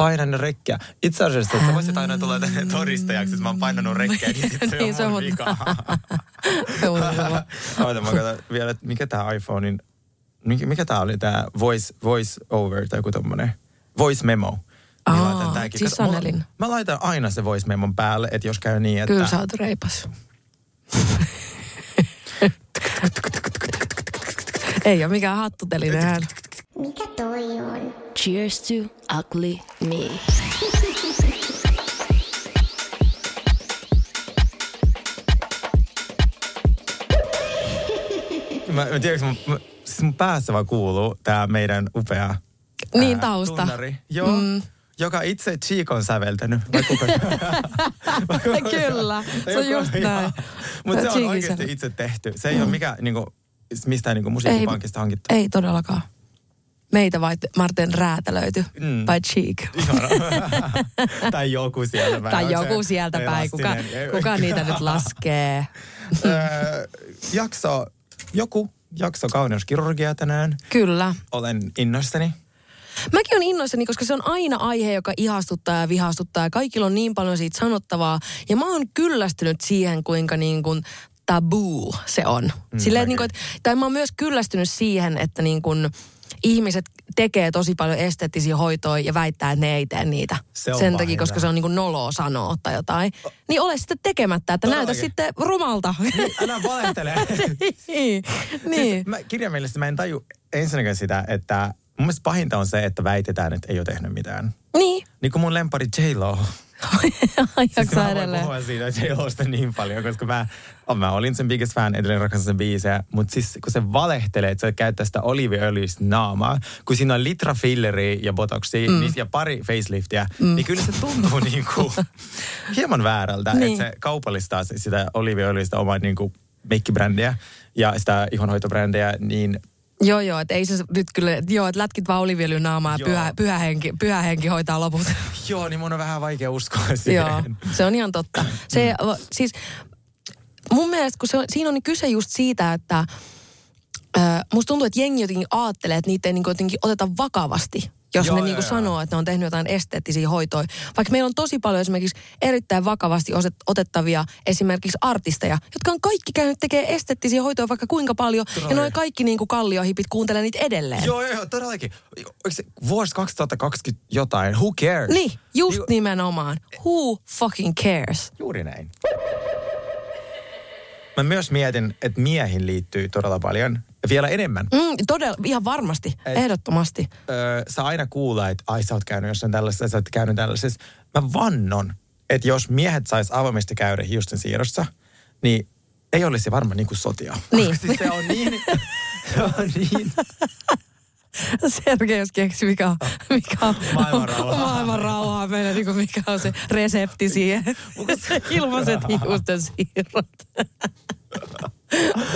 painan rekkiä. Itse asiassa, että sä voisit aina tulla tänne todistajaksi, että mä oon painanut rekkiä, niin sit se Niin, se on on mun vika. Oota, mä katson vielä, että mikä tää iPhonein, mikä, mikä tää oli tää voice, voice over tai joku tommonen, voice memo. Niin Aa, laitan tääkin. siis Kato, mulla- Sanelin. Mä laitan aina se voice memon päälle, että jos käy niin, että... Kyllä sä oot reipas. Ei ole mikään hattutelinen hän. Mikä toi on? Cheers to ugly me. Mä, mä tiedätkö, mun, mä, siis mun päässä vaan kuuluu tää meidän upea Niin, tausta. tunnari. Joo. Mm. Joka itse Cheek on säveltänyt. Vai kuka? Kyllä, se on just näin. Mutta se on oikeasti itse tehty. Se ei ole mikään niinku, mistään niinku musiikkipankista hankittu. Ei todellakaan. Meitä vai Marten räätälöity. Mm. By Cheek. Tai joku sieltä päin. Tai joku sieltä päin. Kuka, kuka niitä nyt laskee? Öö, jakso, joku jakso kauneuskirurgia tänään. Kyllä. Olen innoissani. Mäkin on innoissani, koska se on aina aihe, joka ihastuttaa ja vihastuttaa ja kaikilla on niin paljon siitä sanottavaa. Ja mä oon kyllästynyt siihen, kuinka niin kuin taboo se on. Mm, Silleen, niin kuin, että, tai mä oon myös kyllästynyt siihen, että niin kuin ihmiset tekee tosi paljon esteettisiä hoitoja ja väittää, että ne ei tee niitä. Se Sen takia, koska se on niin kuin noloa sanoa tai jotain. Niin ole sitten tekemättä, että näytä Todellakin. sitten rumalta. Niin, älä valehtele. niin. niin. Siis mä, kirjaimellisesti mä en taju ensinnäkään sitä, että mun mielestä pahinta on se, että väitetään, että ei ole tehnyt mitään. niin. Niin kuin mun lempari J-Lo. Siis Jaksaa mä voin edelleen. puhua siitä J-Losta niin paljon, koska mä, oh, mä olin sen biggest fan, edelleen rakastan sen biisejä. Mutta siis kun se valehtelee, että se käyttää sitä oliiviöljyistä naamaa, kun siinä on litra filleria ja botoxia mm. niin, ja pari faceliftiä, mm. niin kyllä se tuntuu niin kuin hieman väärältä, Niin. että se kaupallistaa sitä oliiviöljystä omaa niin kuin meikkibrändiä ja sitä ihonhoitobrändiä, niin Joo, joo, että ei se nyt kyllä, joo, että lätkit vaan oliviöljyn naamaa ja pyhä, pyhä, henki, pyhä henki hoitaa loput. joo, niin mun on vähän vaikea uskoa siihen. joo, se on ihan totta. Se, siis mun mielestä, kun se on, siinä on kyse just siitä, että ö, musta tuntuu, että jengi jotenkin ajattelee, että niitä ei niin jotenkin oteta vakavasti. Jos Joo, ne niin joo. sanoo, että ne on tehnyt jotain esteettisiä hoitoja. Vaikka meillä on tosi paljon esimerkiksi erittäin vakavasti otettavia esimerkiksi artisteja, jotka on kaikki käynyt tekemään esteettisiä hoitoja vaikka kuinka paljon. Ja Todellakin. noin kaikki niin kuin kalliohipit kuuntelee niitä edelleen. Joo, joo, todellakin. Vuosi 2020 jotain? Who cares? Niin, just Ju- nimenomaan. Who fucking cares? Juuri näin. Mä myös mietin, että miehiin liittyy todella paljon. Vielä enemmän. Mm, todella, ihan varmasti, Et- ehdottomasti. Öö, sä aina kuulee, että ai sä oot käynyt jossain tällaisessa, sä oot käynyt tällaisessa. Mä vannon, että jos miehet sais avoimesti käydä hiusten siirrossa, niin ei olisi varmaan niin kuin sotia. Niin. Siis se on niin, se on niin Sergei, jos keksi, mikä on, mikä on Maailman rauhaa. maailman rauhaa meille, niin mikä on se resepti siihen. Ilmaiset hiusten siirrot.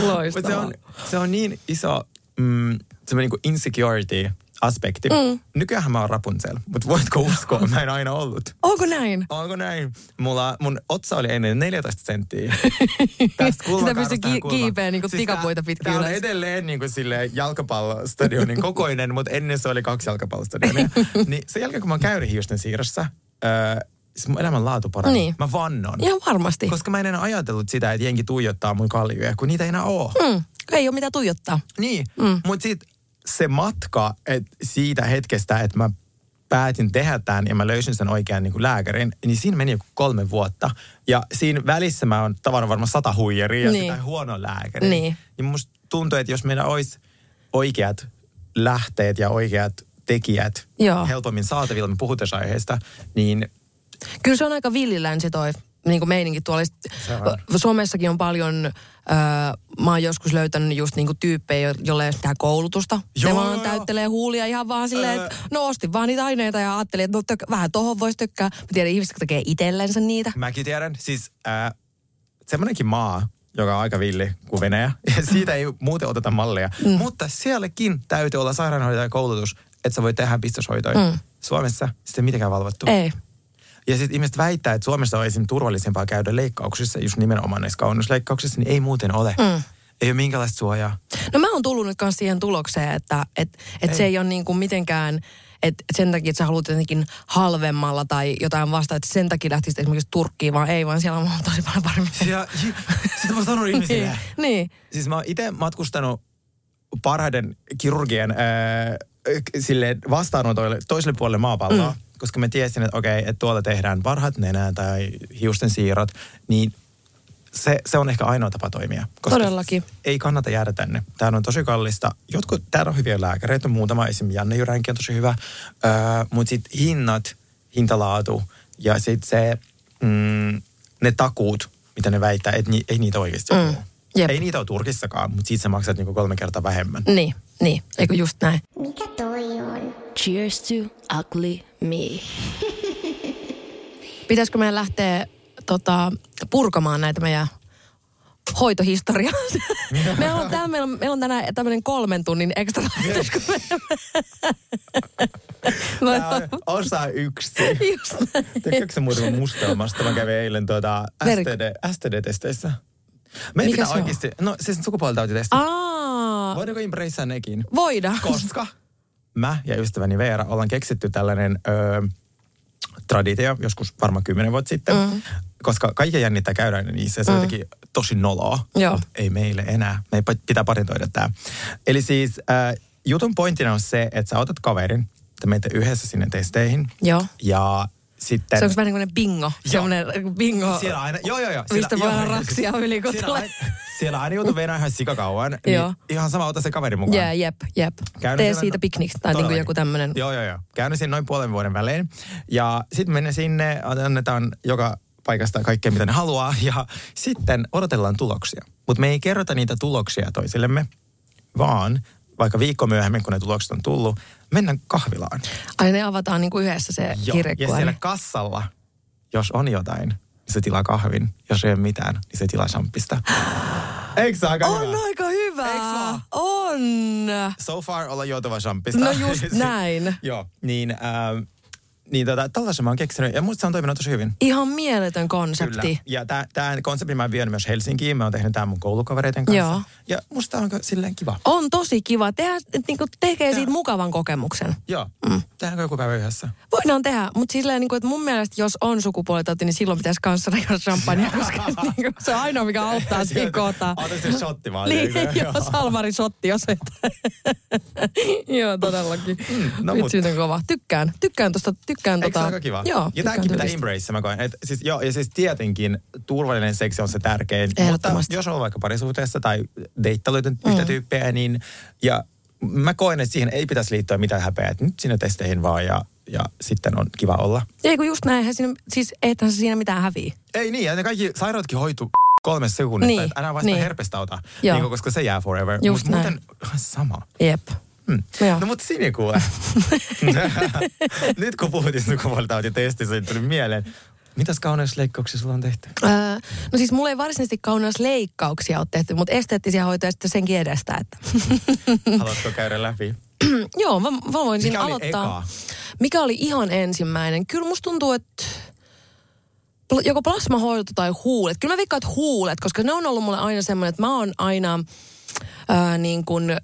Loistavaa. se on, se on niin iso mm, semmoinen niin insecurity aspekti. Mm. Nykyään mä oon Rapunzel, mutta voitko uskoa, mä en aina ollut. Onko näin? Onko näin? Mulla, mun otsa oli ennen 14 senttiä. Tästä Sitä pystyi ki- kiipeä niinku tää- tikapuita pitkin tää on edelleen niin kuin sille jalkapallostadionin kokoinen, mutta ennen se oli kaksi jalkapallostadionia. niin sen jälkeen, kun mä oon käynyt hiusten siirrossa, öö, siis mun elämän laatu parani. Niin. Mä vannon. Ihan varmasti. Koska mä en enää ajatellut sitä, että jengi tuijottaa mun kaljuja, kun niitä ei enää oo. Mm, ei ole mitä tuijottaa. Niin, mm. mutta sitten se matka et siitä hetkestä, että mä päätin tehdä tämän ja mä löysin sen oikean niin kuin lääkärin, niin siinä meni joku kolme vuotta. Ja siinä välissä mä oon tavannut varmaan sata huijaria ja Niin. sitä huono lääkäri. Niin. Niin musta tuntuu, että jos meillä olisi oikeat lähteet ja oikeat tekijät Joo. helpommin saatavilla, me puhutaan aiheesta, niin Kyllä se on aika villilänsi toi niin kuin meininki tuolla. On. Suomessakin on paljon, öö, mä oon joskus löytänyt just niin kuin tyyppejä, jo- jolle ei ole koulutusta. Joo, ne vaan joo. täyttelee huulia ihan vaan silleen, Öö. että no ostin vaan niitä aineita ja ajattelin, että no tök, vähän tohon voisi tykkää. Mä tiedän ihmiset, tekee itsellensä niitä. Mäkin tiedän. Siis äh, semmoinenkin maa, joka on aika villi kuin Venäjä. Ja siitä ei muuten oteta mallia. Mm. Mutta sielläkin täytyy olla sairaanhoitajan koulutus, että sä voit tehdä pistoshoitoja. Mm. Suomessa sitä ei mitenkään valvottu. Ei. Ja sitten ihmiset väittää, että Suomessa on esimerkiksi turvallisempaa käydä leikkauksissa, just nimenomaan näissä kauneusleikkauksissa, niin ei muuten ole. Mm. Ei ole minkäänlaista suojaa. No mä oon tullut nyt kanssa siihen tulokseen, että et, et Ei. se ei ole niin kuin mitenkään, että sen takia, että sä haluat jotenkin halvemmalla tai jotain vastaan, että sen takia lähtisit esimerkiksi Turkkiin, vaan ei, vaan siellä on tosi paljon paremmin. Ja, sitä mä sanon ihmisille. niin, niin. Siis mä oon itse matkustanut parhaiden kirurgien äh, sille vastaanotoille toiselle puolelle maapalloa, mm. koska mä tiesin, että okei, että tuolla tehdään parhaat nenä tai hiusten siirrot, niin se, se on ehkä ainoa tapa toimia. Koska Todellakin. Ei kannata jäädä tänne. Tämä on tosi kallista. Jotkut, täällä on hyviä lääkäreitä, muutama esimerkiksi Janne Jyränki on tosi hyvä, öö, mutta sitten hinnat, hintalaatu ja sitten se, mm, ne takuut, mitä ne väittää, että ni, ei niitä oikeasti Mm, ole. jep. Ei niitä ole Turkissakaan, mutta siitä sä maksat niinku kolme kertaa vähemmän. Niin, niin. Eikö just näin? Mikä toi on? Cheers to ugly me. Pitäisikö meidän lähteä tota, purkamaan näitä meidän hoitohistoriaa? meillä, on täällä, meillä, on, meillä on tänään tämmöinen kolmen tunnin ekstra lähetys, me... Tää on osa yksi. Tiedätkö muuten mustelmasta? Mä kävin eilen tuota STD, STD-testeissä. Meidän Mikä pitää se on? oikeasti, no siis sukupuolitautitesti. Aa, Voidaanko impreissaa nekin? voidaan. Koska mä ja ystäväni Veera ollaan keksitty tällainen ö, traditio joskus varmaan kymmenen vuotta sitten. Mm. Koska kaikki jännittää käydä niissä ja se on jotenkin tosi noloa. Joo. Ei meille enää. Me pitää patentoida tämä. Eli siis äh, jutun pointtina on se, että sä otat kaverin, te menette yhdessä sinne testeihin. Joo. Ja sitten... Se onko vähän niin kuin bingo? Semmoinen bingo. Siellä aina, joo joo joo. Mistä Siellä- voidaan joo, raksia yli, kun siellä, tulee. Siellä aina joutuu venää ihan sikakauan. niin Joo. ihan sama, ota se kaveri mukaan. Jää, jep, jep. Käynyt Tee siitä piknik tai niin kuin Todellakin. joku tämmöinen. Joo, joo, joo. Käynyt siinä noin puolen vuoden välein. Ja sitten mennään sinne, annetaan joka paikasta kaikkea, mitä ne haluaa. Ja sitten odotellaan tuloksia. Mutta me ei kerrota niitä tuloksia toisillemme, vaan vaikka viikko myöhemmin, kun ne tulokset on tullut, mennään kahvilaan. Ai ne avataan niin kuin yhdessä se Ja kirjekuori. siellä kassalla, jos on jotain, se tilaa kahvin. Jos ei ole mitään, niin se tilaa champista. Eikö se aika On hyvä? aika hyvä. Vaan? On. So far olla juotava champista. No just näin. Joo, niin, ähm, niin tota, tällaisen mä oon keksinyt ja musta se on toiminut tosi hyvin. Ihan mieletön konsepti. Kyllä. Ja tämä konsepti mä oon vienyt myös Helsinkiin. Mä oon tehnyt tämän mun koulukavereiden kanssa. Joo. Ja musta on silleen kiva. On tosi kiva. Tehdä, että niinku tekee siitä mukavan kokemuksen. Joo. Mm. Tehdäänkö joku päivä yhdessä? Voidaan tehdä, mutta silleen, niin kuin, että mun mielestä jos on sukupuolitauti, niin silloin pitäisi kanssa juoda champagnea, koska niin kuin, se on ainoa, mikä auttaa siinä kohtaa. Ota se shotti vaan. Niin, joo, salmari sotti, jos et. joo, todellakin. no No, Vitsi, miten kova. Tykkään, tykkään tosta, tykkään Eikö se tota. aika kiva? Joo, ja tykkään tämäkin pitää embrace, mä koen. Et, siis, joo, ja siis tietenkin turvallinen seksi on se tärkein. Mutta jos on vaikka parisuhteessa tai deittailuita yhtä Mm. tyyppiä, niin ja mä koen, että siihen ei pitäisi liittyä mitään häpeää. Että nyt sinne testeihin vaan ja, ja sitten on kiva olla. Ei kun just näin, eihän siinä, siis eihän se siinä mitään häviä. Ei niin, ja ne kaikki sairaatkin hoituu kolmessa sekunnissa. Niin, että älä vasta niin. herpestauta, niin, koska se jää forever. Just Mutta muuten sama. Jep. Hmm. Joo. No mutta siinä kuule. Nyt kun puhuttiin sukupuolitautitestistä, tuli mieleen. Mitäs kauneusleikkauksia sulla on tehty? Öö, no siis mulla ei varsinaisesti kauneusleikkauksia ole tehty, mutta esteettisiä hoitoja sitten senkin edestä. Että. Haluatko käydä läpi? Joo, mä, mä Mikä oli aloittaa. eka? Mikä oli ihan ensimmäinen? Kyllä musta tuntuu, että joko plasmahoito tai huulet. Kyllä mä veikkaan, että huulet, koska ne on ollut mulle aina semmoinen, että mä oon aina ää, niin kuin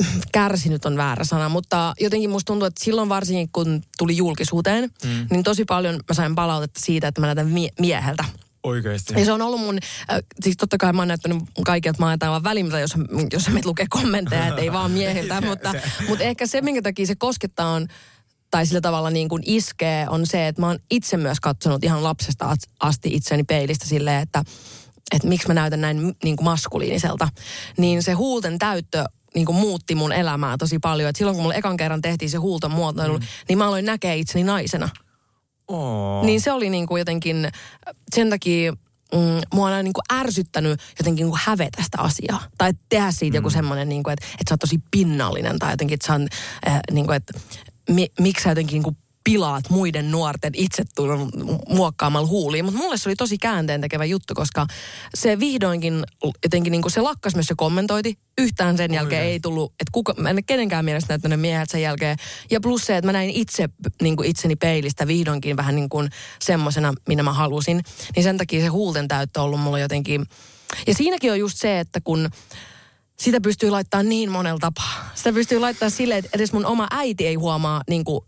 kärsinyt on väärä sana, mutta jotenkin musta tuntuu, että silloin varsinkin kun tuli julkisuuteen, mm. niin tosi paljon mä sain palautetta siitä, että mä näytän mie- mieheltä. Oikeesti. Ja se on ollut mun, äh, siis totta kai mä oon näyttänyt mä oon aivan välimiltä, jos, jos meitä lukee kommentteja, että ei vaan miehiltä, Se- mutta, se- mutta ehkä se, minkä takia se koskettaa on, tai sillä tavalla niin kuin iskee, on se, että mä oon itse myös katsonut ihan lapsesta as- asti itseni peilistä silleen, että, että miksi mä näytän näin niin kuin maskuliiniselta. Niin se huulten täyttö niin kuin muutti mun elämää tosi paljon. Et silloin kun mulle ekan kerran tehtiin se huulten muotoilu, mm. niin mä aloin näkee itseni naisena. Oo. Niin se oli niin kuin jotenkin, sen takia mm, mua on aina niin kuin ärsyttänyt jotenkin niin kuin hävetä sitä asiaa. Tai tehdä siitä joku semmoinen, niin kuin, että, että sä oot tosi pinnallinen tai jotenkin, että sä on, äh, niin kuin, että mi, miksi sä jotenkin niin kuin pilaat muiden nuorten itsetunnon muokkaamalla huuliin. Mutta mulle se oli tosi käänteen tekevä juttu, koska se vihdoinkin jotenkin niin kuin se lakkas myös se kommentoiti. Yhtään sen jälkeen ei tullut, että kuka, mä en kenenkään mielestä näyttänyt miehet sen jälkeen. Ja plus se, että mä näin itse niin kuin itseni peilistä vihdoinkin vähän niin kuin semmoisena, minä mä halusin. Niin sen takia se huulten täyttö on ollut mulla jotenkin... Ja siinäkin on just se, että kun sitä pystyy laittaa niin monella tapaa. Sitä pystyy laittaa silleen, että edes mun oma äiti ei huomaa, niin kuin,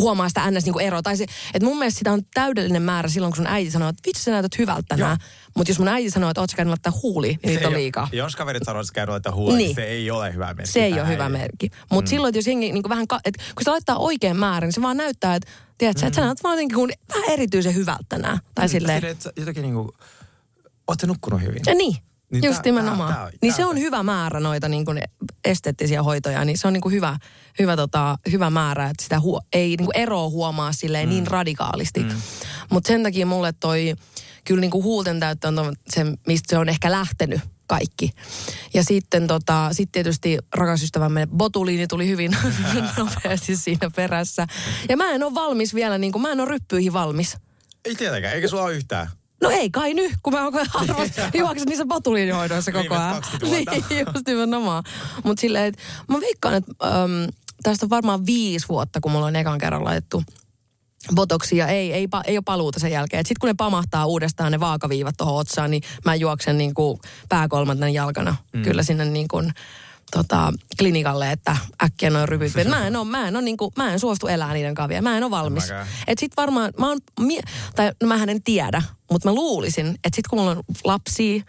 huomaa sitä ns. Niin eroa. Tai se, että mun mielestä sitä on täydellinen määrä silloin, kun sun äiti sanoo, että vitsi sä näytät hyvältä tänään. Mutta jos mun äiti sanoo, että oot sä käynyt laittaa huuli, niin Se on ei- liikaa. Jos kaverit sanoo, että sä käydään laittaa huulia, niin. Niin. se ei ole hyvä merkki. Se ei ole hyvä merkki. Mutta mm. silloin, että jos jengi niin vähän, ka- et, kun se laittaa oikein määrän, niin se vaan näyttää, että tiedät, mm. että sä näytät vaan jotenkin kun vähän erityisen hyvältä tänään. Tai silleen, Silleen, että sä jotenkin niinku, oot sä nukkunut hyvin? ja niin. Niin Niin Just tää- nimenomaan. tää- tää- niin tää- se on hyvä määrä noita niin kuin esteettisiä hoitoja, niin se on niin kuin hyvä, hyvä, tota, hyvä määrä, että sitä huo, ei niin kuin eroa huomaa silleen mm. niin radikaalisti. Mm. Mutta sen takia mulle toi, kyllä niin kuin huulten täyttö on se, mistä se on ehkä lähtenyt kaikki. Ja sitten tota, sit tietysti rakas ystävämme Botuliini tuli hyvin nopeasti siinä perässä. Ja mä en ole valmis vielä, niin kuin, mä en ole ryppyihin valmis. Ei tietenkään, eikä sulla ole yhtään. No ei kai nyt, kun mä juoksen niissä botuliinihoidoissa koko ajan. Viimeiset 20 vuotta. Niin, just nimenomaan. Mutta silleen, että mä veikkaan, että äm, tästä on varmaan viisi vuotta, kun mulla on ekan kerran laitettu botoksia. Ei, ei, ei ole paluuta sen jälkeen. Sitten kun ne pamahtaa uudestaan ne vaakaviivat tuohon otsaan, niin mä juoksen niin kuin pääkolmanten jalkana mm. kyllä sinne niin kuin, tota, klinikalle, että äkkiä noin rypyt. Mä en, ole, mä, en ole, niin kuin, mä en suostu elää niiden kavia. Mä en ole valmis. Et sit varmaan, mä oon, mie- tai no mähän en tiedä, mutta mä luulisin, että sit kun mulla on lapsia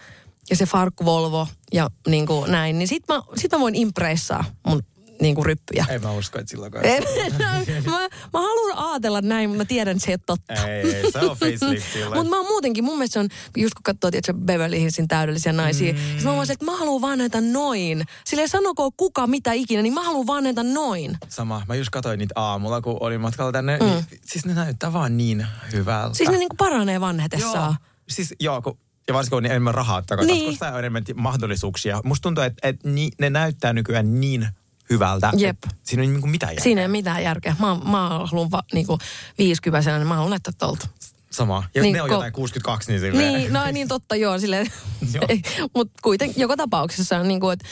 ja se farkku Volvo ja niin kuin näin, niin sit mä, sit mä voin impressaa mun niin kuin ryppyjä. En mä usko, että silloinkaan. En, mä, mä haluan ajatella näin, mutta mä tiedän, että se ei ole totta. Ei, ei, se on facelift silloin. Mutta mä oon muutenkin, mun mielestä se on, just kun katsoo tietysti Beverly Hillsin täydellisiä naisia, mm. mä oon että mä haluan vaan näitä noin. Silleen sanoko kuka mitä ikinä, niin mä haluan vaan näitä noin. Sama. Mä just katsoin niitä aamulla, kun olin matkalla tänne. Mm. Niin, siis ne näyttää vaan niin hyvältä. Siis ne niinku paranee vanhetessaan. Siis joo, kun, ja varsinkin on enemmän rahaa takaisin, Niin. koska on enemmän mahdollisuuksia. Musta tuntuu, että, että ni, ne näyttää nykyään niin hyvältä. Jep. Siinä ei niinku mitään järkeä. Siinä ei mitään järkeä. Mä, mä haluan va, niinku viisikypäisenä, niin mä haluan näyttää tolta. Sama. Ja Niin, ne on ko- jotain 62, niin silleen. Niin, no niin totta, joo, silleen. Mutta kuitenkin joka tapauksessa on niin kuin, että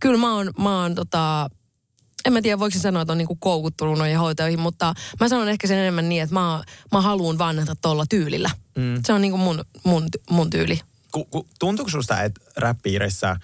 kyllä mä oon, mä oon tota, en mä tiedä voiko sanoa, että on niinku koukuttunut noihin hoitoihin, mutta mä sanon ehkä sen enemmän niin, että mä, mä haluan vanheta tuolla tyylillä. Mm. Se on niinku mun, mun, mun tyyli. Ku, ku, tuntuuko susta, että räppiirissä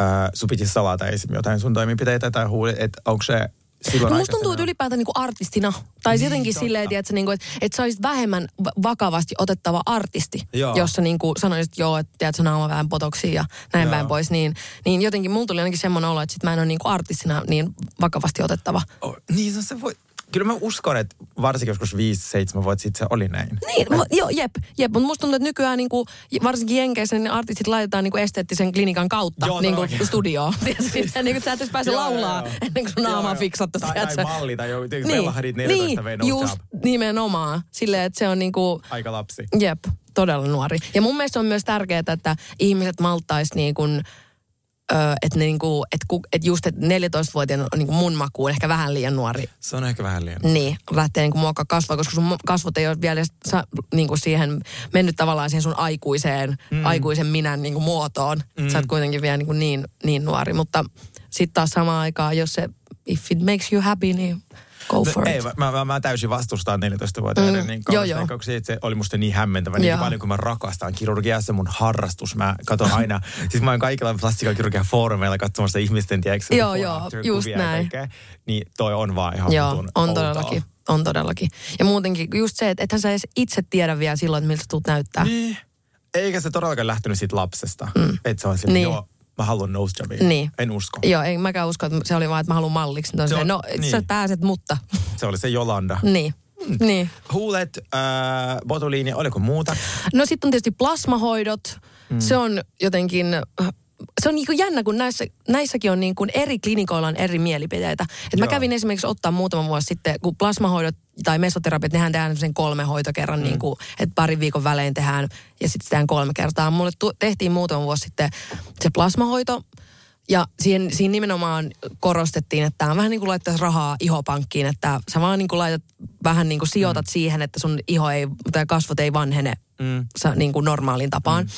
äh, sun piti salata esim. jotain sun toimenpiteitä tai huuli, että onko se silloin No musta tuntuu, että ylipäätään niinku artistina, tai niin, jotenkin totta. silleen, että, niinku, että, että sä olisit vähemmän va- vakavasti otettava artisti, Joo. jossa niinku sanoisit, että joo, että tiedät, sä naama vähän potoksia ja näin Joo. päin pois, niin, niin jotenkin mulla tuli ainakin semmoinen olo, että sit mä en ole niinku artistina niin vakavasti otettava. Oh, niin se- se voi... Kyllä mä uskon, että varsinkin joskus 5-7 vuotta sitten se oli näin. Niin, mu- joo, jep, jep, mutta musta tuntuu, että nykyään niinku, varsinkin Jenkeissä niin artistit laitetaan niinku esteettisen klinikan kautta Joo, niinku todellakin. studioon. Tiedätkö, että sä et edes pääse Joo, laulaa joo. ennen kuin sun naama Joo, on joo. fiksattu. Tai, tai malli tai joku, niin, Bellahadit 14 vei no just job. nimenomaan. Silleen, että se on niinku, Aika lapsi. Jep, todella nuori. Ja mun mielestä on myös tärkeää, että ihmiset malttaisi niin kuin, että niinku, et, ku, et just, että 14-vuotiaana on niin kuin mun makuun ehkä vähän liian nuori. Se on ehkä vähän liian. Niin, lähtee niin kuin muokkaa kasvaa, koska sun kasvot ei ole vielä sa, niin kuin siihen mennyt tavallaan siihen sun aikuiseen, mm. aikuisen minän niin kuin muotoon. Mm. Sä oot kuitenkin vielä niin, kuin niin, niin nuori, mutta sitten taas samaan aikaan, jos se, if it makes you happy, niin go for No, ei, it. mä, mä, mä täysin vastustan 14-vuotiaiden Mm, niin kaunisleikkauksia, se oli musta niin hämmentävä. Niin paljon kuin mä rakastan kirurgiaa, se mun harrastus. Mä katson aina, siis mä oon kaikilla plastiikkakirurgian foorumeilla katsomassa ihmisten, tiedätkö, Joo, joo, just näin. kaikkea. Niin toi on vaan ihan Joo, on outoa. todellakin. On todellakin. Ja muutenkin just se, että ethän sä edes itse tiedä vielä silloin, että miltä tulet näyttää. Niin. Eikä se todellakaan lähtenyt siitä lapsesta. Mm. Että se on silleen, Niin. joo, mä haluan nose jobin. Niin. En usko. Joo, ei mäkään usko, että se oli vaan, että mä haluan malliksi. Se Se on- no, niin. sä pääset, mutta. Se oli se Jolanda. niin. Niin. Huulet, äh, botuliini, oliko muuta? No sitten on tietysti plasmahoidot. Mm. Se on jotenkin, se on niin kuin jännä, kun näissä, näissäkin on niin kuin eri klinikoilla on eri mielipiteitä. Et mä kävin esimerkiksi ottaa muutama vuosi sitten, kun plasmahoidot tai mesoterapiat, nehän tehdään sen kolme hoitokerran, mm. niin kuin, että parin viikon välein tehdään ja sitten tehdään kolme kertaa. Mulle tu- tehtiin muutama vuosi sitten se plasmahoito, ja siihen, siinä nimenomaan korostettiin, että tämä on vähän niin kuin laittaisi rahaa ihopankkiin, että sä vaan niin kuin laitat, vähän niin kuin sijoitat mm. siihen, että sun iho ei, tai kasvot ei vanhene mm. sä, niin kuin normaalin tapaan. Mm.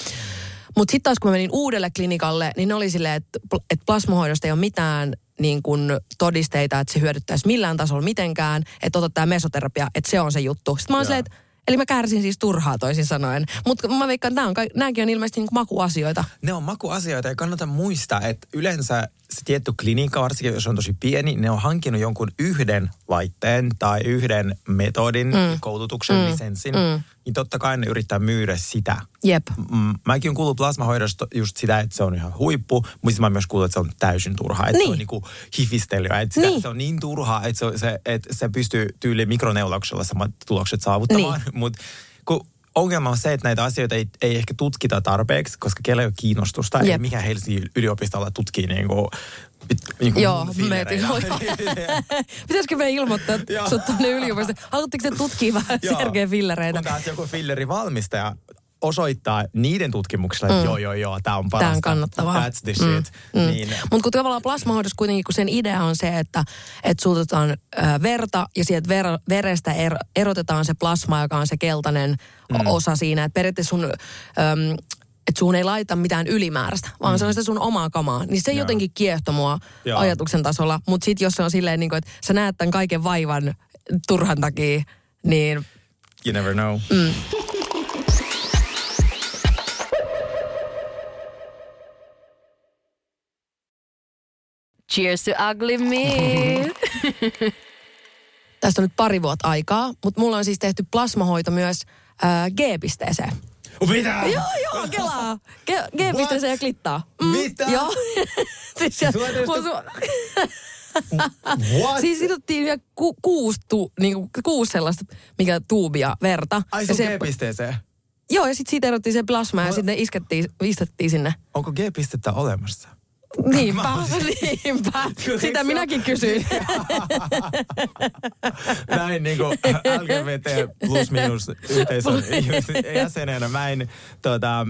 Mutta sitten taas kun mä menin uudelle klinikalle, niin ne oli silleen, että, että plasmahoidosta ei ole mitään niin kuin todisteita, että se hyödyttäisi millään tasolla mitenkään, että otat tämä mesoterapia, että se on se juttu. Sitten mä oon silleen, että Eli mä kärsin siis turhaa toisin sanoen. Mutta mä veikkaan, että nämä on, nämäkin on ilmeisesti niin makuasioita. Ne on makuasioita ja kannattaa muistaa, että yleensä se tietty klinikka, varsinkin jos on tosi pieni, ne on hankinut jonkun yhden laitteen tai yhden metodin, mm. koulutuksen, mm. lisenssin. Mm. Niin totta kai ne yrittää myydä sitä. Jep. Mm, mäkin olen kuullut plasmahoidosta just sitä, että se on ihan huippu, mutta mä myös kuullut, että se on täysin turhaa. Että niin. se on niinku hifistelyä. Että niin. se on niin turhaa, että se, se, että se pystyy tyyliin mikroneulauksella samat tulokset saavuttamaan. Niin. Mutta ongelma on se, että näitä asioita ei, ei ehkä tutkita tarpeeksi, koska kellä ei ole kiinnostusta. Jep. Ei mikä Helsingin yliopistolla tutkii niin kuin, niin kuin Joo, mietin. Pitäisikö me ilmoittaa sut tuonne yliopistoon? Haluatteko te tutkia vähän Sergei fillereitä? Kun taas joku fillerivalmistaja osoittaa niiden tutkimuksella, että mm. joo, joo, joo, tämä on parasta. Tämä on kannattavaa. That's the shit. Mm. Mm. Niin. Mutta kun tavallaan plasmahoidossa kuitenkin, kun sen idea on se, että, että suututaan äh, verta ja sieltä ver, verestä er, erotetaan se plasma, joka on se keltainen mm. osa siinä. Että periaatteessa sun... Ähm, että sun ei laita mitään ylimääräistä, vaan mm. se on sitä sun omaa kamaa. Niin se Joo. jotenkin kiehto mua Joo. ajatuksen tasolla. Mutta sitten jos se on silleen, niin kuin, että sä näet tämän kaiken vaivan turhan takia, niin... You never know. Mm. Cheers to ugly me. Tästä on nyt pari vuotta aikaa, mutta mulla on siis tehty plasmahoito myös äh, G-pisteeseen. Mitä? Joo, joo, kelaa. G-pisteeseen ja klittaa. Mm, Mitä? Joo. siis se, What? Siis sidottiin vielä ku, kuusi, tu, niinku, kuusi sellaista, mikä tuubia verta. Ai se, se G-pisteeseen? Joo, ja sitten siitä erottiin se plasma ja sitten iskettiin, istettiin sinne. Onko G-pistettä olemassa? Niinpä, niinpä. Sitä minäkin kysyin. Näin niin kuin LGBT plus minus yhteisön jäsenenä. Mä en tota,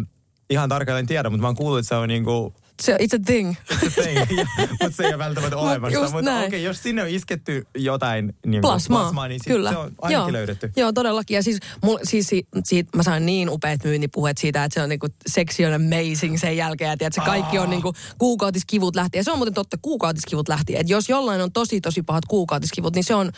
ihan tarkalleen tiedä, mutta mä oon kuullut, että se on niin kuin se, it's a thing. It's a thing, mutta se ei ole välttämättä olemassa. Mutta okei, okay, jos sinne on isketty jotain niin plasmaa, plasmaa, niin sit Kyllä. se on ainakin Joo. löydetty. Joo, todellakin. Ja siis, mul, siis siitä, mä sain niin upeat myyntipuheet siitä, että se on niinku seksi on amazing sen jälkeen. että se kaikki on niinku kuukautiskivut lähtien. Ja se on muuten totta, kuukautiskivut lähtien. Että jos jollain on tosi tosi pahat kuukautiskivut, niin se on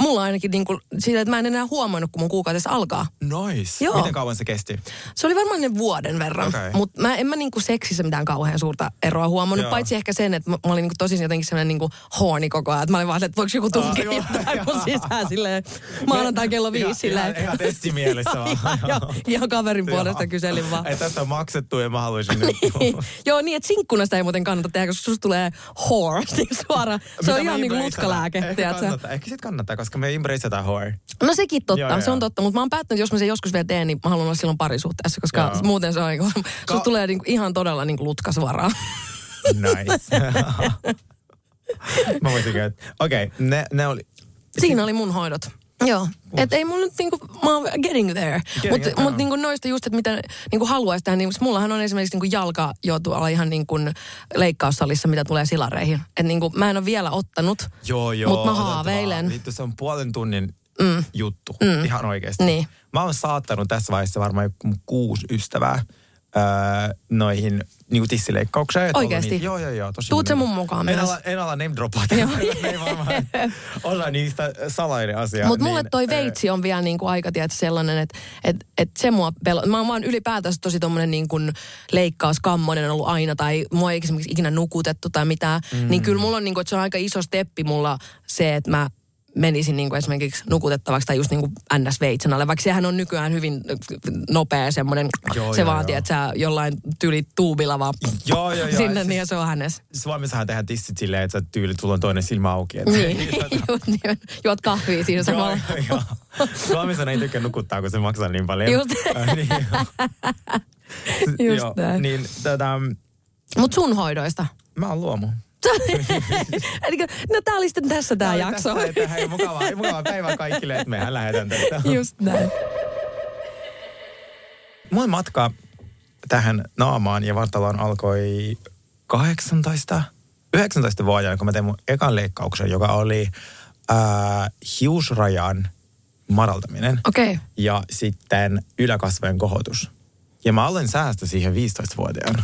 mulla ainakin niin kuin, siitä, että mä en enää huomannut, kun mun kuukautessa alkaa. Nice. Joo. Miten kauan se kesti? Se oli varmaan ne vuoden verran. Okay. Mutta mä en mä niin kuin seksissä mitään kauhean suurta eroa huomannut. Joo. Paitsi ehkä sen, että mä, mä olin niin kuin tosi jotenkin sellainen niin kuin horny koko ajan. Että mä olin vaan, että voiko joku tunkea ah, jotain mun sisään silleen maanantai kello viisi ihan, silleen. Ihan, ihan testimielessä vaan. joo, ihan kaverin puolesta kyselin vaan. Ei tästä on maksettu ja mä haluaisin niin. Joo, niin että sinkkuna sitä ei muuten kannata tehdä, koska susta tulee whore niin suoraan. Se on ihan niin kuin lutkalääke. Ehkä ehkä sit kannattaa, koska me embraceataan whore. No sekin totta, joo, se on totta. Mutta mä oon päättänyt, jos mä sen joskus vielä teen, niin mä haluan olla silloin parisuhteessa, koska joo. muuten se on niinku, Ka- tulee niinku ihan todella niinku lutkas varaa. Nice. mä voisin että okei, okay, ne, ne oli... Siinä oli mun hoidot. Joo, että ei mulla nyt niinku, mä oon getting there. Mutta mut niinku noista just, että mitä niinku haluaisi tehdä, niin mullahan on esimerkiksi niinku jalka jo tuolla ihan niinku leikkaussalissa, mitä tulee silareihin. Että niinku, mä en ole vielä ottanut, joo, joo, mutta mä haaveilen. Vittu, se on puolen tunnin mm. juttu, mm. ihan oikeasti. Niin. Mä oon saattanut tässä vaiheessa varmaan kuusi ystävää öö, noihin niinku tissileikkaukseen. Oikeesti? Niin, joo, joo, joo. Tosi Tuut se mun mukaan en Ala, en ala name dropaa Me ei varmaan olla niistä salainen asia. Mutta mulle niin, toi veitsi on vielä niinku aika tietysti sellainen, että et, et se mua pelo... Mä oon vaan ylipäätänsä tosi tommonen niinku leikkauskammonen ollut aina tai mua ei esimerkiksi ikinä nukutettu tai mitään. Mm. Niin kyllä mulla on niinku, että se on aika iso steppi mulla se, että mä menisin niin kuin esimerkiksi nukutettavaksi tai just niin kuin ns alle vaikka sehän on nykyään hyvin nopea semmoinen, joo, se joo, vaatii, joo. että sä jollain tyyli tuubilla vaan joo, joo, joo. sinne, siis, niin se on hänessä. Suomessahan tehdään tissit silleen, että sä tyyli, sulla on toinen silmä auki. Että niin, juot, niin, juot kahvia siinä samalla. joo, joo. Suomessa ei tykkää nukuttaa, kun se maksaa niin paljon. Just, äh, niin, just joo, Niin, tota, Mut sun hoidoista? Mä oon luomu. Eli, no tää oli sitten tässä tää Oli jakso. Tässä, että hei, mukavaa, mukavaa päivää kaikille, että mehän lähdetään tästä. Just näin. Mun matka tähän naamaan ja vartaloon alkoi 18, 19 vuotta, kun mä tein mun ekan leikkauksen, joka oli ää, hiusrajan madaltaminen. Okay. ja sitten yläkasvojen kohotus. Ja mä aloin säästä siihen 15-vuotiaana.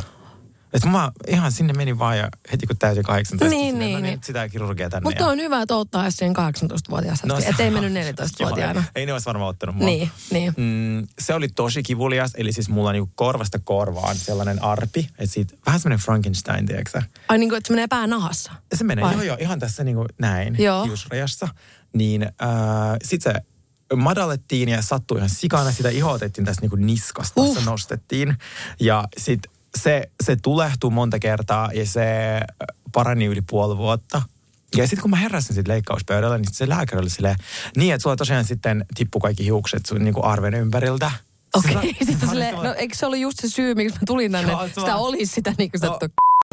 Että mä ihan sinne menin vaan ja heti kun täytin 18, Niin, sinne, niin, no niin. sitä kirurgia tänne. Mutta ja- on hyvä, että ottaa siihen 18-vuotiaasta no, se- ettei mennyt 14-vuotiaana. Joo, ei, ne olisi varmaan ottanut mua. Niin, niin. Mm, se oli tosi kivulias, eli siis mulla niinku korvasta korvaan sellainen arpi, että siitä vähän semmoinen Frankenstein, tiedätkö? Ai niin kuin, että se menee pää nahassa. Se menee, Vai? joo joo, ihan tässä niinku näin Joo. hiusrajassa. Niin äh, sit se madallettiin ja sattui ihan sikana. Sitä ihoa otettiin tästä niinku niskasta, uh. se nostettiin. Ja sit se, se tulehtui monta kertaa ja se parani yli puoli vuotta. Ja sitten kun mä heräsin sit leikkauspöydällä, niin se lääkäri oli silleen, niin että sulla tosiaan sitten tippu kaikki hiukset sun niinku arven ympäriltä. Okei, okay. sitten silleen, semmoinen- no eikö se ollut just se syy, miksi mä tulin tänne? Joo, Sitä olisi sitä niin kuin No.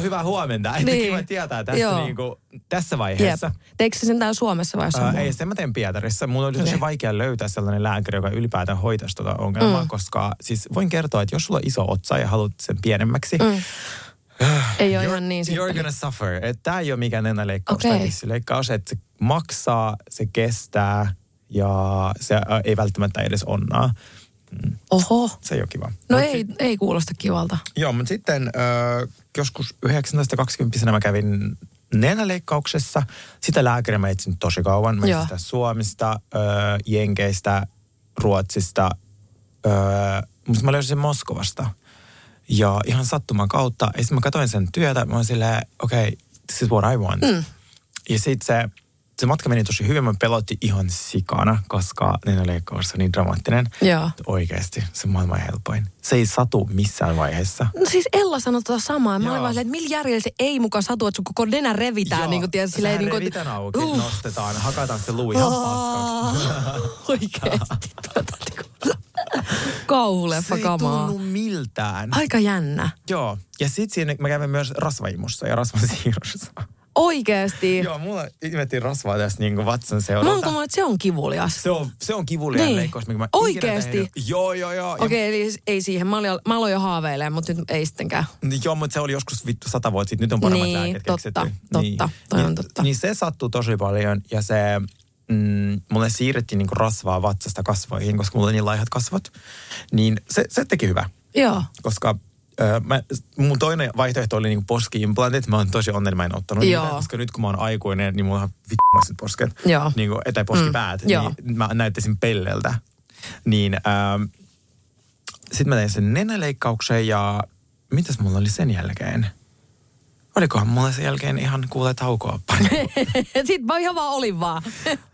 Hyvää huomenta. Että Niin. kiva tietää tässä, Joo. niinku, tässä Jep. vaiheessa. Teikö se sen täällä Suomessa vai jossain ei, sen mä teen Pietarissa. Mun oli tosi vaikea löytää sellainen lääkäri, joka ylipäätään hoitaisi tuota ongelmaa, Mm. koska siis voin kertoa, että jos sulla on iso otsa ja haluat sen pienemmäksi, Mm. Ei ole ihan niin you're gonna suffer. Tää ei ole mikään nenäleikkaus Okei. tai tissileikkaus, että se maksaa, se kestää ja se ää, ei välttämättä edes onnaa. Oho. Se ei ole kiva. No Mut ei, ei kuulosta kivalta. Joo, mutta sitten äh, joskus 19-20 mä kävin nenäleikkauksessa. Sitä lääkäriä mä etsin tosi kauan. Mä etsin sitä Suomesta, äh, Jenkeistä, Ruotsista. Äh, mutta mä löysin sen Moskovasta. Ja ihan sattuman kautta. Ja sitten mä katsoin sen työtä. Mä olin silleen, okei, okay, this is what I want. Mm. Ja sitten se, se matka meni tosi hyvin. Mä pelotti ihan sikana, koska nenäleikkaus on niin dramaattinen. Joo. Oikeasti, se on maailman helpoin. Se ei satu missään vaiheessa. No siis Ella sanoi tota samaa. Mä olin vaan silleen, että millä järjellä se ei muka satu, että sun koko nenä revitään. Joo, niin kuin, tiedät, sehän niin kuin, revitään auki, Uh. nostetaan, hakataan se luu ihan paskaksi. Oikeesti. Tuota, niinku- Kauhuleffa Se ei tunnu miltään. Aika jännä. Joo, ja sitten siinä mä kävin myös rasvaimussa ja rasvasiirrossa. Oikeesti. Joo, mulla ihmettiin rasvaa tässä niinku vatsan Mä oon että se on kivulias. Se on, se on kivuliaan Niin. leikkaus, mikä mä Oikeesti? Joo, joo, joo. Okei, eli ei siihen. Mä, olin, mä aloin jo haaveilemaan, mutta nyt ei sittenkään. Joo, mutta se oli joskus vittu sata vuotta sitten. Nyt on paremmat Niin, lääkkeet totta, keksitty. totta. Toi on niin, totta. Niin se sattuu tosi paljon ja se... Mm, mulle siirrettiin niinku rasvaa vatsasta kasvoihin, koska mulla oli niin laihat kasvot. Niin se, se teki hyvä, Joo. koska mä, mun toinen vaihtoehto oli niinku poski-implantit. Mä oon tosi onnellinen, mä en ottanut Joo. niitä, koska nyt kun mä oon aikuinen, niin mulla on vittumaiset posket. Joo. Niinku, tai poskipäät. Mm, joo. niin mä näyttäisin pelleltä. Niin ähm, sitten mä tein sen nenäleikkauksen ja mitäs mulla oli sen jälkeen? Olikohan mulla sen jälkeen ihan kuule taukoa pari? Sitten mä ihan vaan olin vaan.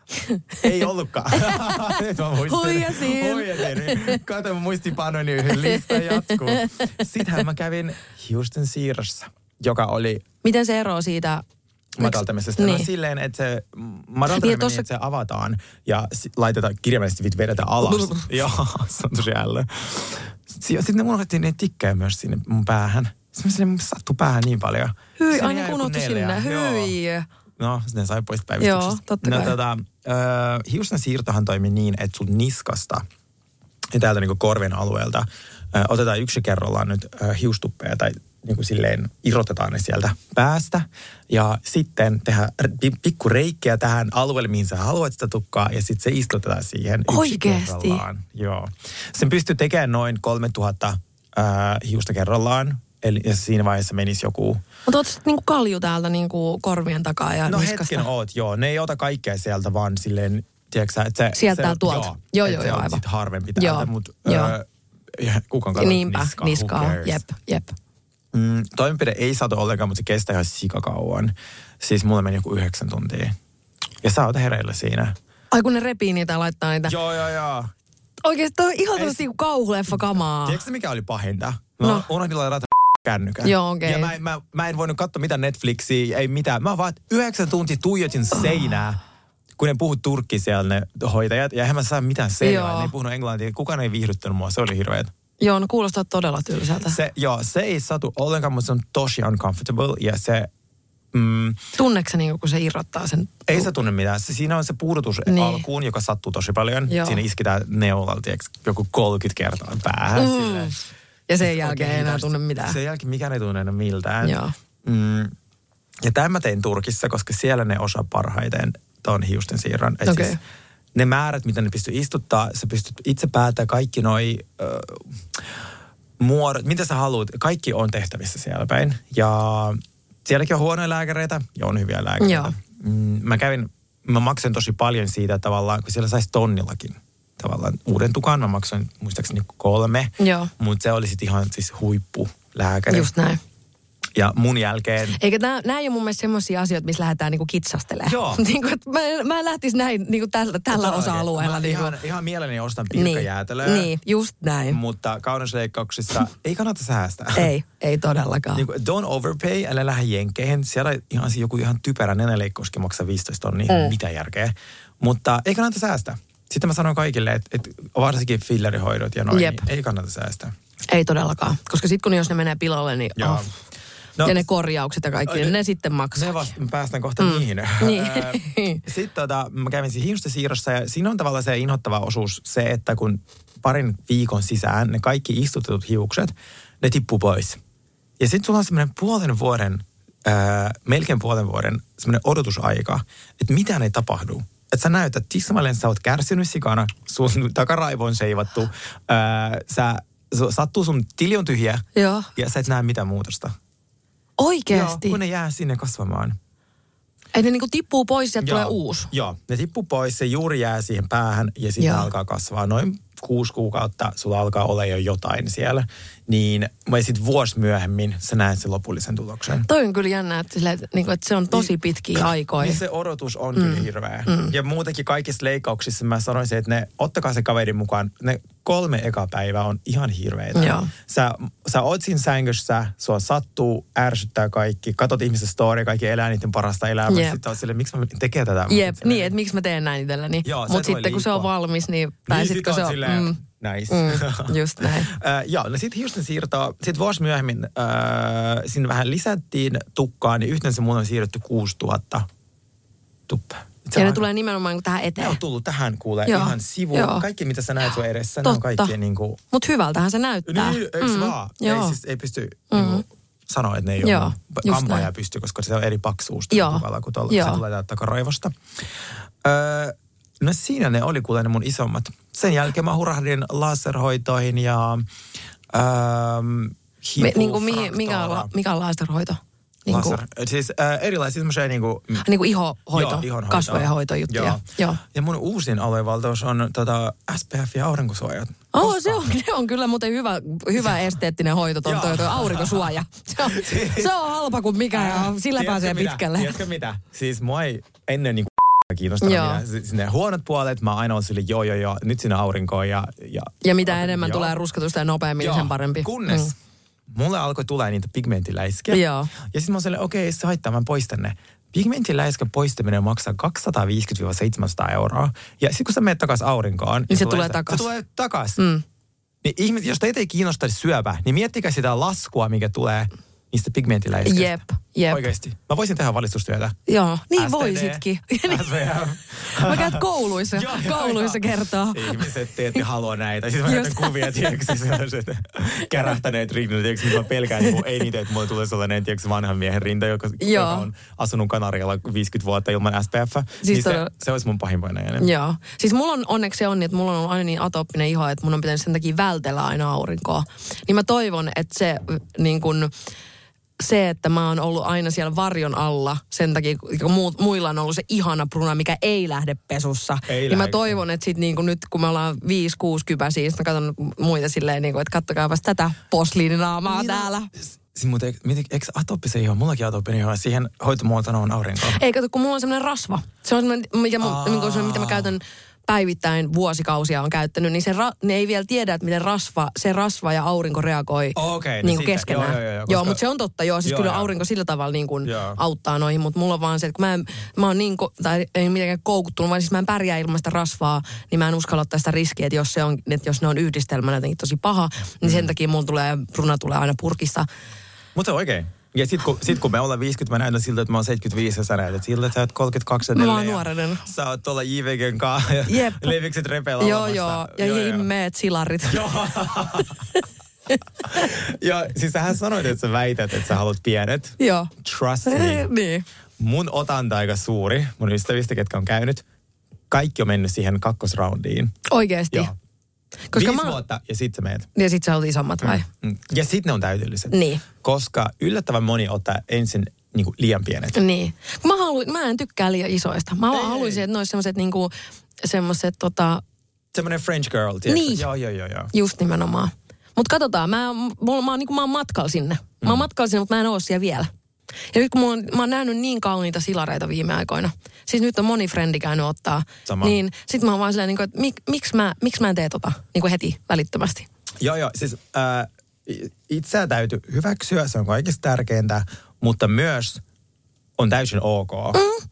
Ei ollutkaan. Nyt mä muistin. Huijasin. Huijasin. Kato, mä muistin panoin yhden lista jatkuu. Sittenhän mä kävin Houston siirrossa, joka oli Miten se eroaa siitä? madaltamisesta. Niin. Niin. No silleen, että se madaltaminen Niin, tossa- että se avataan ja laitetaan kirjaimellisesti vit vedetään alas. Joo, se on tosi ällö. Sitten ne unohdettiin ne tikkejä myös sinne mun päähän. Mun sattui päähän niin paljon. Hyi, aina kun sinne. Joo. Hyi. No, sitten sai pois päivystyksestä. Joo, totta no, kai. tota, äh, hiusten toimi niin, että sun niskasta ja täältä niin korvien alueelta äh, otetaan yksi kerrallaan nyt äh, hiustuppeja tai niin kuin silleen irrotetaan ne sieltä päästä. Ja sitten tehdään pikku reikkiä tähän alueelle, mihin sä haluat sitä tukkaa, ja sitten se istutetaan siihen Oikeesti? Joo. Sen pystyy tekemään noin 3000 äh, hiusta kerrallaan, eli ja siinä vaiheessa menisi joku Mutta oot niinku kalju täältä niinku korvien takaa ja No niskasta. hetken oot, joo. Ne ei ota kaikkea sieltä, vaan silleen, tiedätkö että se... Sieltä se, tuolta. Joo, joo, joo, on aivan. sit harvempi täältä, Joo, mutta joo. öö, kukaan katsoo Niinpä, niskaa, niskaa. Jep, jep. Mm, toimenpide ei saatu ollenkaan, mutta se kestää ihan sikakauan. Siis mulla meni joku yhdeksän tuntia. Ja sä oot hereillä siinä. Ai kun ne repii niitä ja laittaa niitä. Joo, joo, joo. Oikeesti toi on ihan se- niinku kauhuleffa kamaa. Tiedätkö mikä oli pahinta? Mä No. no. unohdin ladata kännykän. Joo, okei. Ja mä, mä, mä en voinut katsoa mitään Netflixiä, ei mitään. Mä vaan yhdeksän tuntia tuijotin seinää, kun ne puhut turkki siellä ne hoitajat. Ja eihän mä saa mitään selvää. Ne ei puhunut englantia. Kukaan ei viihdyttänyt mua. Se oli hirveet. Joo, no kuulostaa todella tylsältä. Se, joo, se ei satu ollenkaan, mutta se on tosi uncomfortable. Ja se, mm, Tunneeko se niinku, kun se irrottaa sen? ei se tunne mitään. Se, siinä on se puudutus Niin. niin. alkuun, joka sattuu tosi paljon. Joo. Siinä isketään neulalla, tiedätkö, joku 30 kertaa päähän. Mm. Silleen. Ja sen jälkeen ei enää tunne mitään. Sen jälkeen mikään ei tunne enää miltään. Joo. Mm, ja tämän mä tein Turkissa, koska siellä ne osaa parhaiten ton hiusten siirron. Et Okei. siis ne määrät, mitä ne pystyy istuttaa, sä pystyt itse päättämään kaikki noi ö, muodot, mitä sä haluat, kaikki on tehtävissä siellä päin. Ja sielläkin on huonoja lääkäreitä ja on hyviä lääkäreitä. Joo. Mm, mä kävin, mä maksoin tosi paljon siitä tavallaan, kun siellä saisi tonnillakin tavallaan uuden tukan. Mä maksoin muistaakseni kolme, mutta se oli sitten ihan siis huippulääkäri. Just näin. Ja mun jälkeen Eikä nämä, ei ole mun mielestä semmoisia asioita, missä lähdetään niinku kitsastelemaan. Joo. niin kuin, että mä, mä en lähtisi näin niinku tällä, tällä Todellakin. osa-alueella. Mä Niin ihan, ihan mielelläni ostan niin, pilkkajäätelöä. niin, just näin. Mutta kauneusleikkauksissa ei kannata säästää. Ei, ei todellakaan. Niin kuin, don't overpay, älä lähde jenkkeihin. Siellä ihan joku ihan typerä nenäleikkauskin maksaa 15 tonnia. Mm. Mitä järkeä. Mutta ei kannata säästää. Sitten mä sanon kaikille, että, että varsinkin fillerihoidot ja noin, Jep. niin ei kannata säästää. Ei todellakaan. Koska sitten kun jos ne menee pilalle, niin Joo. oh. No, ja ne korjaukset ja kaikki, niin ne sitten maksaa. Se vasta, mä päästän kohta mm. niihin. Niin. Sitten tota, mä kävin siinä hiustesiirrossa ja siinä on tavallaan se inhottava osuus se, että kun parin viikon sisään ne kaikki istutetut hiukset, ne tippuu pois. Ja sitten sulla on semmoinen puolen vuoden, ää, melkein puolen vuoden semmoinen odotusaika, että mitään ei tapahdu. Että sä näytät tismalleen, sä oot kärsinyt sikana, sun takaraivo on seivattu, ää, sä, sattuu sun tili on tyhjä Joo. ja sä et näe mitään muutosta. Oikeesti? Joo, kun ne jää sinne kasvamaan. Ei ne niinku tippuu pois ja tulee uusi. Joo, ne tippuu pois, se juuri jää siihen päähän ja sitten alkaa kasvaa. Noin kuusi kuukautta sulla alkaa olla jo jotain siellä. Niin vai sitten vuosi myöhemmin sä näet sen lopullisen tuloksen. Toi on kyllä jännä, että, silleen, että, niinku, että se on tosi pitkiä aikoja. Niin se odotus on mm. kyllä hirveä. Mm. Ja muutenkin kaikissa leikkauksissa mä sanoisin, että ne, ottakaa se kaverin mukaan, ne kolme eka päivää on ihan hirveitä. Joo. Sä, sä oot siinä sängyssä, sua sattuu, ärsyttää kaikki, katot ihmisen story, kaikki elää niiden parasta elämää. Jep. Sitten oot silleen, miksi mä tekee tätä? Jep, niin, että miksi mä teen näin itselläni. Mutta sitten kun se on valmis, niin Niin pääsitkö sit se on on... silleen, Mm, nice. mm, just näin. Äh, joo, no sitten hiusten siirtoa, sitten vuosi myöhemmin äh, sinne vähän lisättiin tukkaa, niin yhteensä mun on siirretty 6000 tuppaa. Se Ja ne tulee nimenomaan tähän ne eteen. on tullut tähän kuule Joo, ihan sivuun. joo. Kaikki mitä sä näet sun edessä, ne on Totta. kaikki niinku... Mutta hyvältähän se näyttää. Niin, eikö mm, vaan? Joo. Ei, siis, ei pysty niinku, sanoa, että ne ei ole Joo, just kampaaja pysty, koska se on eri paksuus Joo, tavalla, kun tuolla, se tulee täältä takaraivosta. Öö, no siinä ne oli kuule ne mun isommat. Sen jälkeen mä hurahdin laserhoitoihin ja Me, niin kuin, mihin, mikä, on, mikä on laserhoito? Niin kuin, Laser. Siis äh, erilaisia semmoisia niinku... mm, niin kuin ihohoito, Joo, kasvojen hoitojuttuja. Joo. Joo. Ja mun uusin aluevaltaus on tota, SPF ja aurinkosuojat. Oh, Koska- se on, ne on kyllä muuten hyvä, hyvä esteettinen hoito, ton toi, toi aurinkosuoja. Se on, se on halpa kuin mikä ja sillä Tiedätkö pääsee mitä? pitkälle. Tiedätkö mitä? Siis mua ei ennen niin kiinnostanut Joo. Si- Sinne huonot puolet, mä aina sille joo joo joo, nyt sinne aurinkoon ja... Ja, Ja mitä enemmän Joo. tulee ruskatusta ja nopeammin, niin sen parempi. Kunnes Mm. mulle alkoi tulla niitä pigmenttiläiskiä. Joo. Ja sitten mä olin okei, se haittaa, mä poistan ne. Pigmenttiläiskä poistaminen maksaa 250-700 euroa. Ja sitten kun sä menet takaisin aurinkoon... Niin se tulee takas. Se tulee takaisin. Mm. Niin ihmiset, jos teitä ei kiinnosta syöpä, niin miettikää sitä laskua, mikä tulee niistä pigmenttiläiskeistä. Jep, jep. Oikeasti. Mä voisin tehdä valistustyötä. Joo, niin STD, voisitkin. SVM. Mä käyt kouluissa, Joo, kouluissa joo. kertoo. Ihmiset, te ette halua näitä. Sitten mä Just. kuvia, tiedätkö, siis sellaiset kärähtäneet rinnat, tiedätkö, mitä mä pelkään, niin ei niitä, että mulle tulee sellainen, tiedätkö, vanhan miehen rinta, joka, Joo. joka on asunut Kanarialla 50 vuotta ilman SPF. Siis niin se, todella- se olisi mun pahimpoinen ääni. Joo. Siis mulla on onneksi se on niin, että mulla on aina niin atooppinen iho, että mun on pitänyt sen takia vältellä aina aurinkoa. Niin mä toivon, että se niin kun, se, että mä oon ollut aina siellä varjon alla sen takia, kun muut, muilla on ollut se ihana pruna, mikä ei lähde pesussa. Ei niin mä lähde. toivon, että sit niin kun nyt kun me ollaan 5-6 kypäsiä, sit mä katson muita silleen, niin kun, että kattokaapas tätä posliininaamaa Niin, täällä. Siis mietin, eikö atooppisen iho, mullakin atooppinen iho, siihen hoitomuotona on aurinko. Ei, kato, kun mulla on semmoinen rasva. Se on semmoinen, niin kuin semmoinen, mitä mä käytän päivittäin vuosikausia on käyttänyt, niin se ra, ne ei vielä tiedä, että miten rasva, se rasva ja aurinko reagoi Okei, no niin kuin keskenään. joo, joo, joo, joo koska- mutta se on totta, joo. Siis Joo, kyllä joo. aurinko sillä tavalla niin kuin Joo. auttaa noihin, mutta mulla on vaan se, että kun mä, en, mä oon niin, ko- tai ei mitenkään koukuttunut, vaan siis mä en pärjää ilman sitä rasvaa, niin mä en uskalla ottaa sitä riskiä, että jos, se on, että jos ne on yhdistelmänä jotenkin tosi paha, niin Mm. sen takia mulla tulee, runa tulee aina purkissa. Mutta se on oikein. Ja sit kun, sit kun me ollaan 50, mä näytän siltä, että mä oon 75 ja sä näytät siltä, että sä oot 32 Mä edelleen. oon ja nuorenen. Sä oot tuolla JVGn kanssa ja Jep. levikset repeillä Joo, olemassa. joo. Ja himmeet silarit. Ja siis sähän sanoit, että sä väität, että sä haluat pienet. Joo. Trust me. niin. Mun otanta aika suuri, mun ystävistä, ketkä on käynyt, kaikki on mennyt siihen kakkosroundiin. Oikeesti. Joo. Koska Viisi mä... vuotta ja sit sä meet. Ja sit sä olet isommat vai? Mm. Ja sitten ne on täydelliset. Niin. Koska yllättävän moni ottaa ensin niin kuin liian pienet. Niin. Mä, haluin, mä en tykkää liian isoista. Mä Ei, haluaisin, ei. että ne olisi semmoiset niinku, semmoiset tota, Semmoinen French girl, tiedätkö? Niin. Joo, joo, joo, joo. just nimenomaan. Mutta katsotaan, mä, mulla, mä, oon niinku, mä oon matkalla sinne. Mä oon matkalla sinne, mutta mä en oo siellä vielä. Ja nyt kun mulla on, mä oon nähnyt niin kauniita silareita viime aikoina. Siis nyt on moni frendi käynyt ottaa. Sama. Niin sit mä oon vaan silleen, niin kuin, että mik, miksi mä, miksi mä en tee tota niin kuin heti välittömästi. Joo, joo. Siis äh, itseä täytyy hyväksyä, se on kaikista tärkeintä, mutta myös on täysin ok. Mm.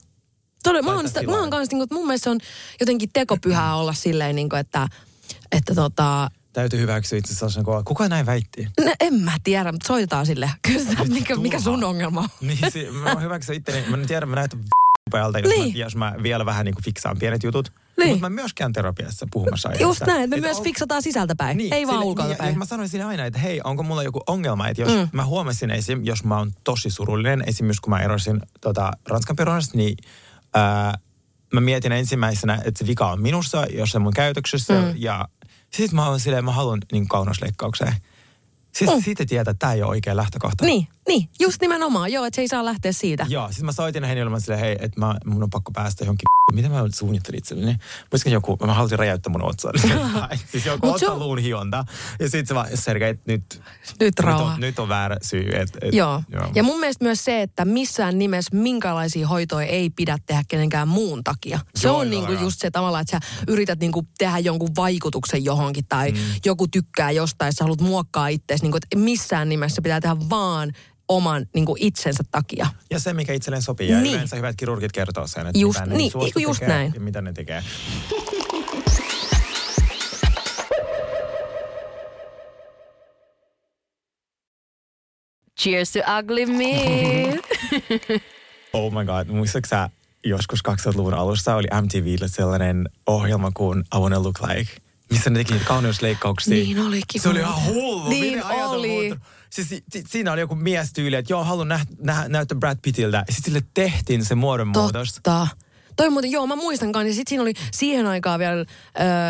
Todella, mä oon, sitä, mä oon kanssa, niin kuin, että mun mielestä se on jotenkin tekopyhää olla silleen, niin kuin, että, että tota, Täytyy hyväksyä itse asiassa kova. Kuka näin väitti? ne, en mä tiedä, mutta soitetaan sille. Kysytään, mikä, mikä sun ongelma on. Niin, si- mä hyväksyn itteni. Mä en tiedä, mä näytän upealta, jos, Niin. mä, jos mä vielä vähän niin kuin fiksaan pienet jutut. Niin. Mutta mä myös käyn terapiassa puhumassa Just aiheesta. näin, että me Että myös on- fiksataan sisältäpäin, Niin, ei vaan ulkoilta niin, Mä sanoin sille aina, että hei, onko mulla joku ongelma, että jos Mm. mä huomasin esim, jos mä oon tosi surullinen, esimerkiksi kun mä erosin tota, Ranskan perunasta, niin ää, mä mietin ensimmäisenä, että se vika on minussa, jos se mun käytöksessä, Mm. ja sitten mä oon silleen, mä haluan niin kaunosleikkaukseen. Siis Mm. siitä tietää, että tämä ei ole oikea lähtökohta. Niin, niin, just nimenomaan, joo, että se ei saa lähteä siitä. Joo, sitten mä soitin Henille, mä silleen, hei, että mä, mun on pakko päästä johonkin mitä mä suunnittelin itselleni? Muistin joku, mä halusin räjäyttää mun otsan. siis joku otsan luun hionta. Ja sitten se vaan, Sergei, että nyt, Nyt nyt, on, nyt on väärä syy. Et, et, Joo. Ja mun mielestä myös se, että missään nimessä minkälaisia hoitoja ei pidä tehdä kenenkään muun takia. Se Joo, on joo, niinku joo. just se tavalla, että sä yrität niinku tehdä jonkun vaikutuksen johonkin tai mm. joku tykkää jostain, sä haluat muokkaa itseäsi. Niinku, että missään nimessä pitää tehdä vaan oman niinku itsensä takia. ja se, mikä itselleen sopii. Ja Niin. yleensä hyvät kirurgit kertoo sen, että Just- mitä ne niin, eikö just tekee näin? Ja mitä ne tekee. Cheers to ugly me. Oh my god, muistatko sä joskus 2000-luvun alussa oli MTVllä sellainen ohjelma kuin I Wanna Look Like, missä ne teki niitä kauneusleikkauksia. Niin olikin. Se oli ihan hullu. Niin oli. Siis si- si- siinä oli joku miestyyli, että joo, haluan nä- nä- näyttää Brad Pittiltä. Ja sitten sille tehtiin se muodonmuutos. Totta. Toi muuten, joo, mä muistan kanssa. Ja sit siinä oli siihen aikaan vielä, äh,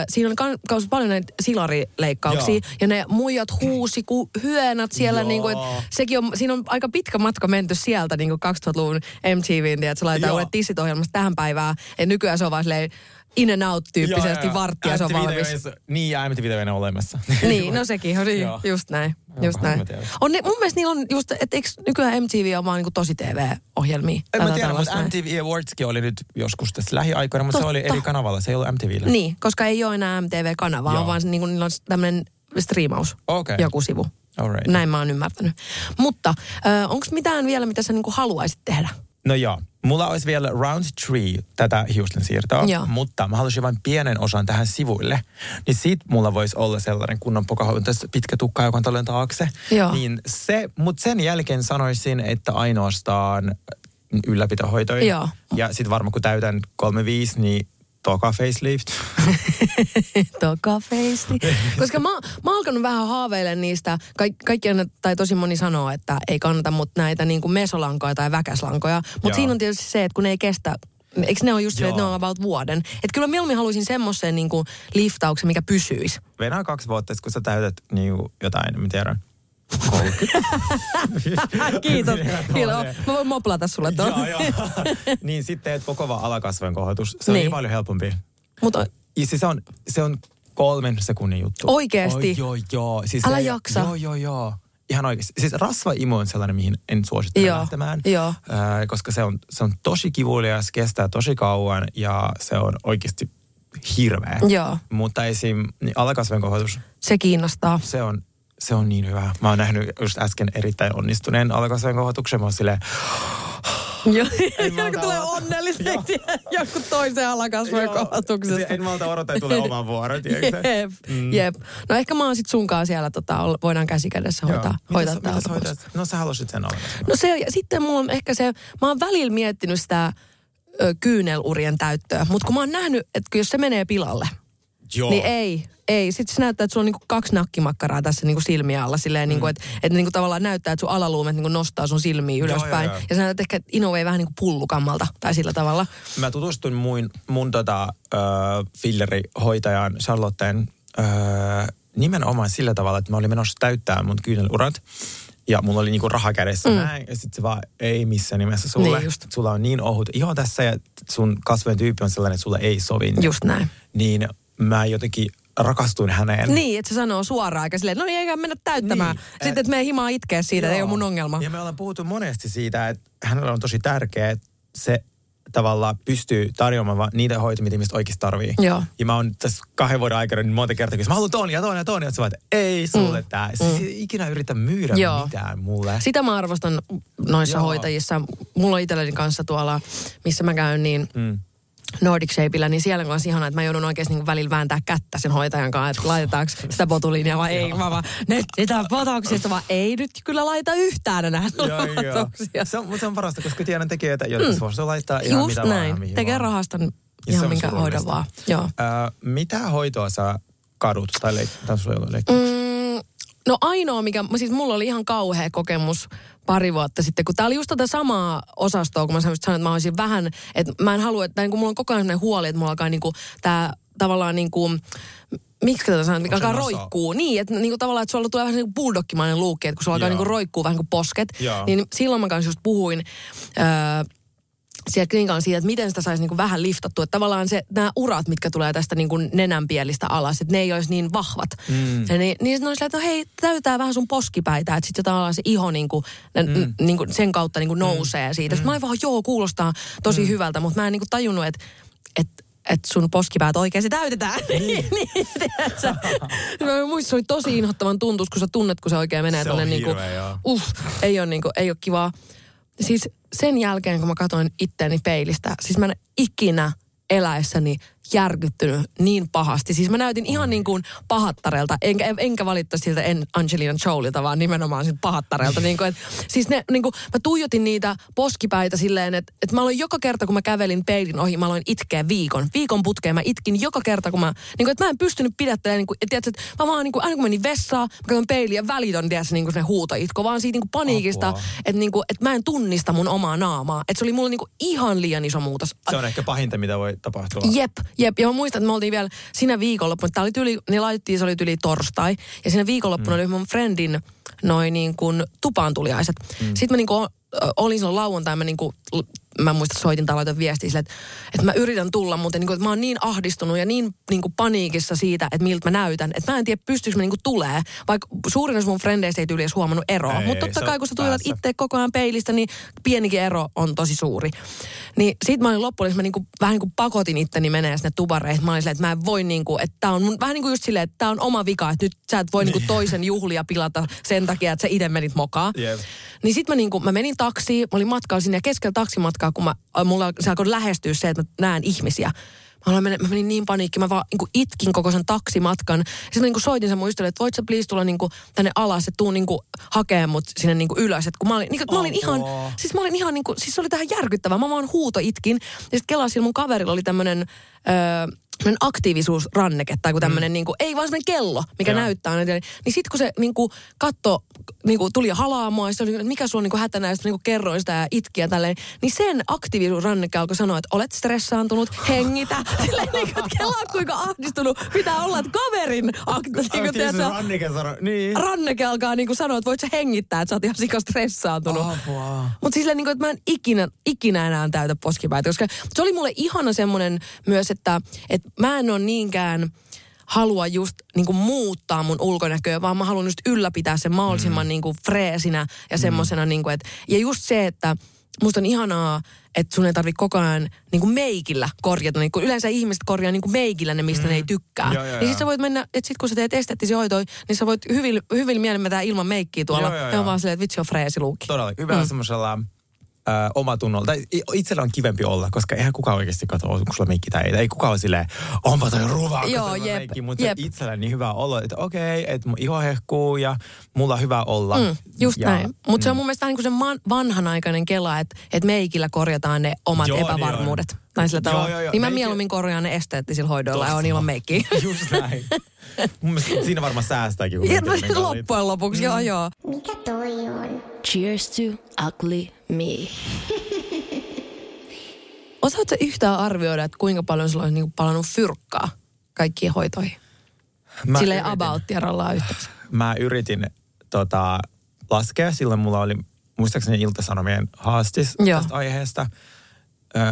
siinä oli kan, kans paljon näitä silarileikkauksia. Joo. Ja ne muijat huusi kuin hyönät siellä. Joo. Niin kuin, et sekin on, siinä on aika pitkä matka menty sieltä niin kuin 2000-luvun MTVin, että se laitetaan uudet tissit ohjelmasta tähän päivään. Ja nykyään se on vaan silleen in and out tyyppisesti Joo, varttia, se on MTV valmis. Niin, ja MTV ole olemassa. Niin, no sekin on just näin. Joo, Just näin. On ne, mun mielestä niillä on just, että eikö nykyään MTV on vaan niin kuin tosi TV-ohjelmia? En mä tiedä, mutta. MTV Awardskin oli nyt joskus tässä lähiaikoina, mutta se oli Totta. eri kanavalla, se ei ollut MTVllä. Niin, koska ei ole enää MTV-kanavaa, Joo. vaan se, niin kuin, niillä on tämmöinen striimaus, Okei. joku sivu. Alright. Näin mä oon ymmärtänyt. Mutta onko mitään vielä, mitä sä niin kuin haluaisit tehdä? No joo, mulla olisi vielä round three tätä hiusten siirtoa, Joo. mutta mä haluaisin vain pienen osan tähän sivuille. Niin sit mulla voisi olla sellainen kunnon pokahoitas pitkä tukka, joka on tällainen taakse. Joo. Niin se, mutta sen jälkeen sanoisin, että ainoastaan ylläpitohoitoja. Joo. Ja sit varmaan kun täytän 35, niin toka facelift. Toka feisti. Koska mä, mä oon alkanut vähän haaveilemaan niistä, Kaik, kaikkien, tai tosi moni sanoo, että ei kannata mut näitä niin kuin mesolankoja tai väkäslankoja. Mutta siinä on tietysti se, että kun ne ei kestä, eikö ne ole just se, että ne on about vuoden. Että kyllä mieluummin haluaisin semmoisen niin liftauksen, mikä pysyisi. Venää kaksi vuotta, kun sä täytät niin jotain, mä tiedän, 30. Kiitos. Kiitos. Mä voin moplata sulle tuon. niin sitten teet koko vaan alakasvojen kohotus. Se on Niin. niin paljon helpompi. Mutta Ja siis se on, se on kolmen sekunnin juttu. Oikeesti? Oi, joo, joo. Siis Älä se- jaksa. Joo, joo, joo. Ihan oikeasti. Siis rasvaimu on sellainen, mihin en suosittele Joo, lähtemään. joo. Ää, koska se on, se on tosi kivulias, kestää tosi kauan ja se on oikeasti hirveä. Joo. Mutta esim. Niin alakasvojen kohotus, se kiinnostaa. se on, se on niin hyvä. Mä oon nähnyt just äsken erittäin onnistuneen alakasvojen kohotuksen. Mä oon silleen, Joo, kun tulee onnelliseksi joku toisen alakasvojen Joo. kohatuksesta. En malta odottaa, että tulee oma vuoro? Jep, mm. jep. No ehkä mä oon sit sunkaan siellä, tota, voidaan käsi kädessä hoitaa, Joo. hoitaa tapaus. hoitat? No sä halusit sen olla. No se, sitten mulla on ehkä se, mä oon välillä miettinyt sitä ö, kyynelurien täyttöä, mutta kun mä oon nähnyt, että jos se menee pilalle, Joo. niin ei, ei. Sitten se näyttää, että sulla on niinku kaksi nakkimakkaraa tässä niinku silmiä alla. Silleen, niinku, että et niinku tavallaan näyttää, että sun alaluumet niinku nostaa sun silmiä ylöspäin. joo, joo. Ja sä näytät ehkä in a way vähän niinku pullukammalta tai sillä tavalla. Mä tutustuin mun, mun tota, äh, fillerihoitajan Charlotten äh, nimenomaan sillä tavalla, että mä olin menossa täyttää mun kyynelurat. Ja mulla oli niinku raha kädessä mm. näin. Ja sitten se vaan ei missään nimessä sulle. Niin just. Sulla on niin ohut iho tässä ja sun kasvojen tyyppi on sellainen, että sulle ei sovi. Just näin. Niin mä jotenkin rakastuin häneen. Niin, että se sanoo suoraan, eikä silleen, no niin, eikä mennä täyttämään. Niin. Sitten, että me himaa itkeä siitä, että ei ole mun ongelma. Ja me ollaan puhuttu monesti siitä, että hänellä on tosi tärkeää, että se tavallaan pystyy tarjoamaan niitä hoitoja, mitä ihmiset oikeasti tarvii. Joo. Ja mä oon tässä kahden vuoden aikana niin monta kertaa, kun mä haluan ton ja ton ja ton, ja sä vaan, että ei sulle mm. tää. Siis mm. ikinä yritä myydä Joo. mitään mulle. Sitä mä arvostan noissa Joo. hoitajissa. Mulla on itselleni kanssa tuolla, missä mä käyn, niin Mm. Nordic Shapeillä, niin siellä on ihanaa, että mä joudun oikeasti niin välillä vääntää kättä sen hoitajan kanssa, että laitetaanko sitä botuliinia vai ei. Mä vaan, nyt sitä botoksista, vaan ei nyt kyllä laita yhtään enää Joo. Se on, mutta se on parasta, koska tiedän tekijöitä, jotka mm. suostuu laittaa ihan Just mitä näin. vaan. Tekee vaan. rahasta Ja ihan minkä surullista. vaan. Joo. Ö, mitä hoitoa sä kadut tai leik- leikkauksia? Mm, no ainoa, mikä, siis mulla oli ihan kauhea kokemus pari vuotta sitten, kun tää oli just tätä samaa osastoa, kun mä sanoin, että mä olisin vähän, että mä en halua, että niin kun mulla on koko ajan sellainen huoli, että mulla alkaa niin kuin tää tavallaan niin kuin, miksi tätä sanotaan, mikä alkaa roikkuu. Niin, että niin kuin tavallaan, että sulla tulee vähän niin kuin bulldogkimainen luukki, että kun sulla alkaa niin kuin roikkuu vähän kuin posket, Joo. niin silloin mä kanssa just puhuin, öö, siellä klinikalla siitä, että miten sitä saisi niinku vähän liftattua. Että tavallaan se, nämä urat, mitkä tulee tästä niinku nenänpielistä alas, että ne ei olisi niin vahvat. Mm. Ja niin, niin sitten että no hei, täytää vähän sun poskipäitä, että sitten tavallaan se iho niinku, mm. niinku sen kautta niinku nousee siitä. Sitten mä vaan, joo, kuulostaa tosi mm. hyvältä, mutta mä en niinku tajunnut, että, että että sun poskipäät oikeasti täytetään. Niin, niin tiedätkö? Mä se oli tosi inhottavan tuntus, kun sä tunnet, kun se oikein menee Se on tonne niinku, uff, ei ole niinku, ei ole kivaa. Siis sen jälkeen, kun mä katsoin itteeni peilistä, siis mä en ikinä eläessäni järkyttynyt niin pahasti. Siis mä näytin ihan niin kuin pahattarelta, enkä, enkä valittaa siltä en Angelina Jolilta, vaan nimenomaan siltä pahattarelta. niin kuin, et, siis ne, niin kuin, mä tuijotin niitä poskipäitä silleen, että, että mä aloin joka kerta, kun mä kävelin peilin ohi, mä aloin itkeä viikon. Viikon putkeen mä itkin joka kerta, kun mä, niin kuin, että mä en pystynyt pidättämään, niin kuin, että, tiedätkö, että mä vaan niin kuin, aina kun menin vessaan, mä katson peiliin ja tiedätkö, niin kuin se huutoitko, vaan siitä niin kuin paniikista, että, niin kuin, että mä en tunnista mun omaa naamaa. Että se oli mulle niin kuin ihan liian iso muutos. Se on ehkä pahinta, mitä voi tapahtua. Jep, jep. Ja mä muistan, että me oltiin vielä siinä viikonloppuna, tää oli tyli, ne laitettiin, se oli tyli torstai. Ja siinä viikonloppuna mm. oli mun friendin noin niin kuin tupaantuliaiset. Mm. Sitten mä niin kuin, olin silloin lauantai, mä niin kuin, mä muistan, soitin tai viestiä sille, että, että mä yritän tulla, mutta niin kuin, että mä oon niin ahdistunut ja niin, niin kuin paniikissa siitä, että miltä mä näytän, että mä en tiedä, pystyykö mä niin kuin tulee. Vaikka suurin osa mun frendeistä ei tyyli edes huomannut eroa. Ei, Mutta totta kai, kun sä tuijot päässä. itse koko ajan peilistä, niin pienikin ero on tosi suuri. Niin sit mä olin loppujen, mä niinku, vähän niin kuin pakotin itteni menee sinne tubareihin. Mä olin silleen, että mä en voi niinku, että tää on mun, vähän niin kuin just silleen, että tää on oma vika, että nyt sä et voi niinku toisen juhlia pilata sen takia, että sä itse menit mokaa. Jep. Niin sit mä, niinku, mä menin taksiin, mä olin matkalla sinne ja keskellä taksimatkaa, kun mä, mulla se alkoi lähestyä se, että mä näen ihmisiä. Mä, aloin mennä, mä menin niin paniikki, mä vaan niin itkin koko sen taksimatkan. Sitten mä niin soitin sen muistolle, että voit sä please tulla niin tänne alas, että tuu niin hakemaan mut sinne niin ylös. Et kun mä olin, niin mä olin ihan, siis mä olin ihan niin kuin, siis se oli tähän järkyttävää. Mä vaan huuto itkin. Ja sitten kelasilla mun kaverilla oli tämmönen, öö, aktiivisuusranneke tai tämmöinen, mm. niin kuin, ei vaan semmoinen kello, mikä Joo. näyttää. Niin, niin sitten kun se niin kuin, katto, niin kuin, tuli halaamaan, ja se oli, että mikä sulla on niin hätänä, ja sitten niin kuin, kerroin sitä ja itki ja tälleen, niin sen aktiivisuusranneke alkoi sanoa, että olet stressaantunut, hengitä. Silleen, niin kuin, kelaa kuinka ahdistunut pitää olla, että kaverin akti, niin kuin, Aktiivisuus Rannike sano, niin. ranneke alkaa niin kuin sanoa, että voit sä hengittää, että sä oot ihan sika stressaantunut. Mutta siis niin kuin, että mä en ikinä, ikinä enää täytä poskipäitä, koska se oli mulle ihana semmoinen myös, että, että mä en ole niinkään halua just niin kuin muuttaa mun ulkonäköä, vaan mä haluan just ylläpitää sen mahdollisimman mm. niin kuin freesinä ja semmoisena, niin kuin, että, ja just se, että musta on ihanaa, että sun ei tarvitse koko ajan niin kuin meikillä korjata. Niin kuin yleensä ihmiset korjaa niin kuin meikillä ne, mistä mm. ne ei tykkää. Joo, joo, niin joo. sit sä voit mennä, että sit kun sä teet esteettisiä hoitoja, niin sä voit hyvin, hyvin mielen ilman meikkiä tuolla. Joo, joo, ja joo. vaan silleen, että vitsi on freesi luukki. Todella. Hyvä mm. semmoisella äh, omatunnolla. Tai itsellä on kivempi olla, koska eihän kukaan oikeasti katso, onko sulla meikki tai ei. Ei kukaan ole silleen, onpa toi ruva, Joo, jep, Mutta jep. itsellä niin hyvä olo, että okei, että mun iho hehkuu ja mulla on hyvä olla. Mm, just ja, näin. Mutta se on mun mielestä vähän niin kuin se man, vanhanaikainen kela, että et meikillä korjataan ne omat Joo, niin epävarmuudet. on. tai sillä Joo, tavalla. joo, joo. Niin mä Meikki- mieluummin korjaan ne esteettisillä hoidoilla ja on ilman meikkiä. Just näin. mun mielestä siinä varmaan säästääkin. kun Ja meikki niin. Loppujen lopuksi, joo joo. Mikä toi on? Cheers to ugly me. Osaatko yhtään arvioida, että kuinka paljon sulla olisi niinku palannut fyrkkaa kaikkiin hoitoihin? Mä Silleen yritin- about tierallaan yhteensä. Mä yritin tota, laskea, silloin mulla oli muistaakseni Ilta-Sanomien haastis Joo. tästä aiheesta. Öö,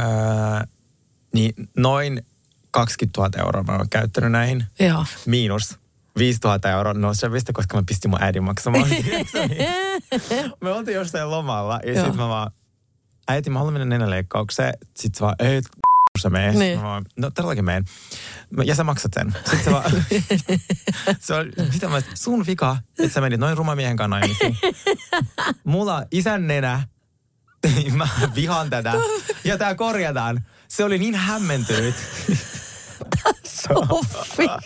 niin noin 20 000 euroa mä oon käyttänyt näihin. Joo. Miinus 5 000 euroa Nosevista, koska mä pistin mun äidin maksamaan. me oltiin jostain lomalla ja sitten mä vaan, äiti mä haluan mennä nenäleikkaukseen. Sitten se vaan, ei, sä mene. Niin. Mä vaan, no todellakin meen. Ja sä maksat sen. Sitten se vaan, se on, mitä mä, sun vika, että sä menit noin rumamiehen kanssa naimisiin. Mulla isän nenä, mä vihaan tätä. Ja tää korjataan. Se oli niin hämmentynyt. Soffika.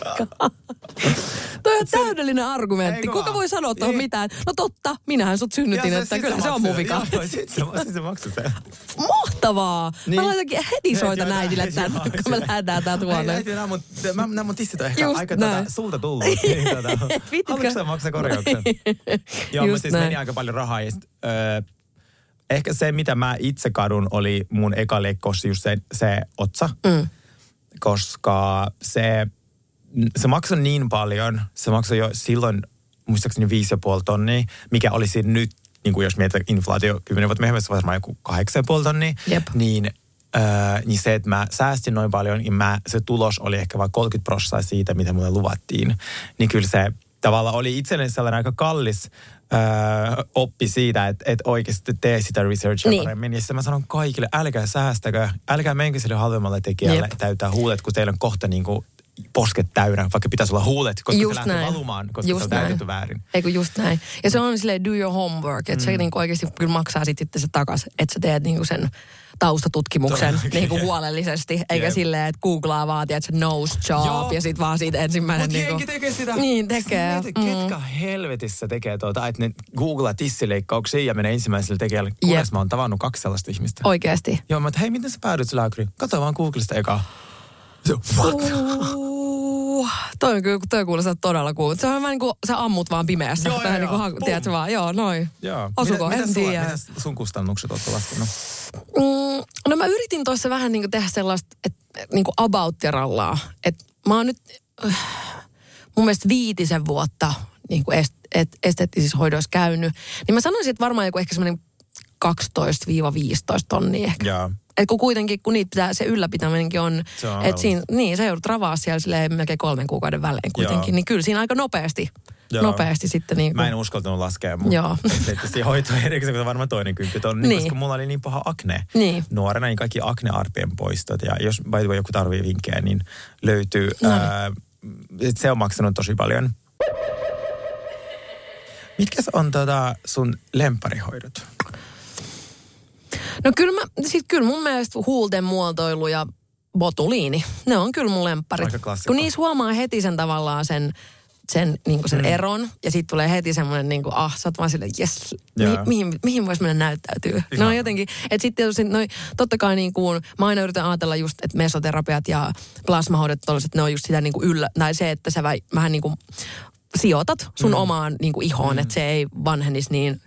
Toi on täydellinen argumentti. Kuka voi sanoa tuohon mitään? No totta, minähän sut synnytin, Ja että kyllä se on mun vika. Joo, sit se, sit se maksoi sen. Mahtavaa! Niin. Mä laitankin heti soita Joo, näidille joo, tän, joo, kun me lähdetään täältä Ei, huoneen. äiti, nämä mun, mä, nämä mun tissit on ehkä Just aika tota, sulta tullut. Niin, tota, haluatko sä maksaa korjauksen? Joo, mutta siis näin. meni aika paljon rahaa. Ja sit, ehkä se, mitä mä itse kadun, oli mun eka leikkaus just se, se otsa. Mm. Koska se, se maksoi niin paljon. Se maksoi jo silloin muistaakseni 5,5 tonnia, mikä olisi nyt, niin kuin jos mietitään inflaatio 10 vuotta myöhemmin, se varmaan joku 8,5 tonnia. Jep. Niin, öö, niin se, että mä säästin noin paljon, niin mä, se tulos oli ehkä vain 30 prosenttia siitä, mitä mulle luvattiin. Niin kyllä se tavallaan oli itselleni sellainen aika kallis öö, oppi siitä, että, että oikeasti tee sitä researchia Niin. paremmin. Ja sitten mä sanon kaikille, älkää säästäkö, älkää menkö sille halvemmalle tekijälle Jep. täyttää huulet, kun teillä on kohta niin kuin posket täynnä, vaikka pitäisi olla huulet, koska Just se lähtee näin. valumaan, koska Just se on täytetty väärin. Ei kun just näin. Ja se on silleen do your homework, että mm. se niinku oikeasti kyllä maksaa sit sitten se takas, että sä teet niinku sen taustatutkimuksen Todellakin. niinku huolellisesti, eikä Jep. silleen, että googlaa vaan, että se nose job Joo. ja sit vaan siitä ensimmäinen Mutta niinku... jengi tekee sitä. Niin tekee. Mieti, ketkä helvetissä tekee tuota, että ne googlaa tissileikkauksia ja menee ensimmäiselle tekijälle. Kuules, mä oon tavannut kaksi sellaista ihmistä. Oikeesti. Joo, mä että hei, miten sä päädyit lääkäriin? Kato vaan Googlesta eka. Se, what? Toi on kyllä, toi kuulostaa todella cool. Se on vähän niin kuin sä ammut vaan pimeässä. Joo, Tai joo, niin kuin, joo. ha- tiedätkö vaan, joo, noin. Joo. Osuko? Mitä, en tiedä. mitä sun kustannukset olette laskenut? Mm, no mä yritin tuossa vähän niin kuin tehdä sellaista, että niin kuin about rallaa. Että mä oon nyt äh, mun mielestä viitisen vuotta niin kuin est, et, esteettisissä hoidoissa käynyt. Niin mä sanoisin, että varmaan joku ehkä semmoinen 12-15 tonnia ehkä. Joo. Et kun kuitenkin, kun niitä pitää, se ylläpitäminenkin on, Se on että siinä, niin, se joudut ravaa siellä silleen melkein kolmen kuukauden välein kuitenkin, Joo. niin kyllä siinä aika nopeasti, Joo. nopeasti sitten niin Mä en uskaltanut laskea mun Joo. esteettisiä hoitoja erikseen, kun se on varmaan toinen kymppi tonni, Niin. koska mulla oli niin paha akne. Niin. Nuorena niin kaikki aknearpien poistot. Ja jos by the way, joku tarvii vinkkejä, niin löytyy. No niin. Ää, se on maksanut tosi paljon. Mitkä on tota sun lemparihoidot? No kyllä, mä, sit kyllä mun mielestä huulten muotoilu ja botuliini, ne on kyllä mun lempparit. Kun niissä huomaa heti sen tavallaan sen, sen, niin sen Mm. eron ja sitten tulee heti semmoinen niin kuin, ah, sä oot vaan silleen, jes, mi, mihin, mihin voisi mennä näyttäytyä. No Ihan. jotenkin, että sitten tietysti, noi, totta kai niin kuin, mä aina yritän ajatella just, että mesoterapiat ja plasmahoidot, tollaset, ne on just sitä niin kuin yllä, tai se, että sä vähän niin kuin sijoitat sun mm. omaan niin kuin ihoon, mm. että se ei vanhenisi niin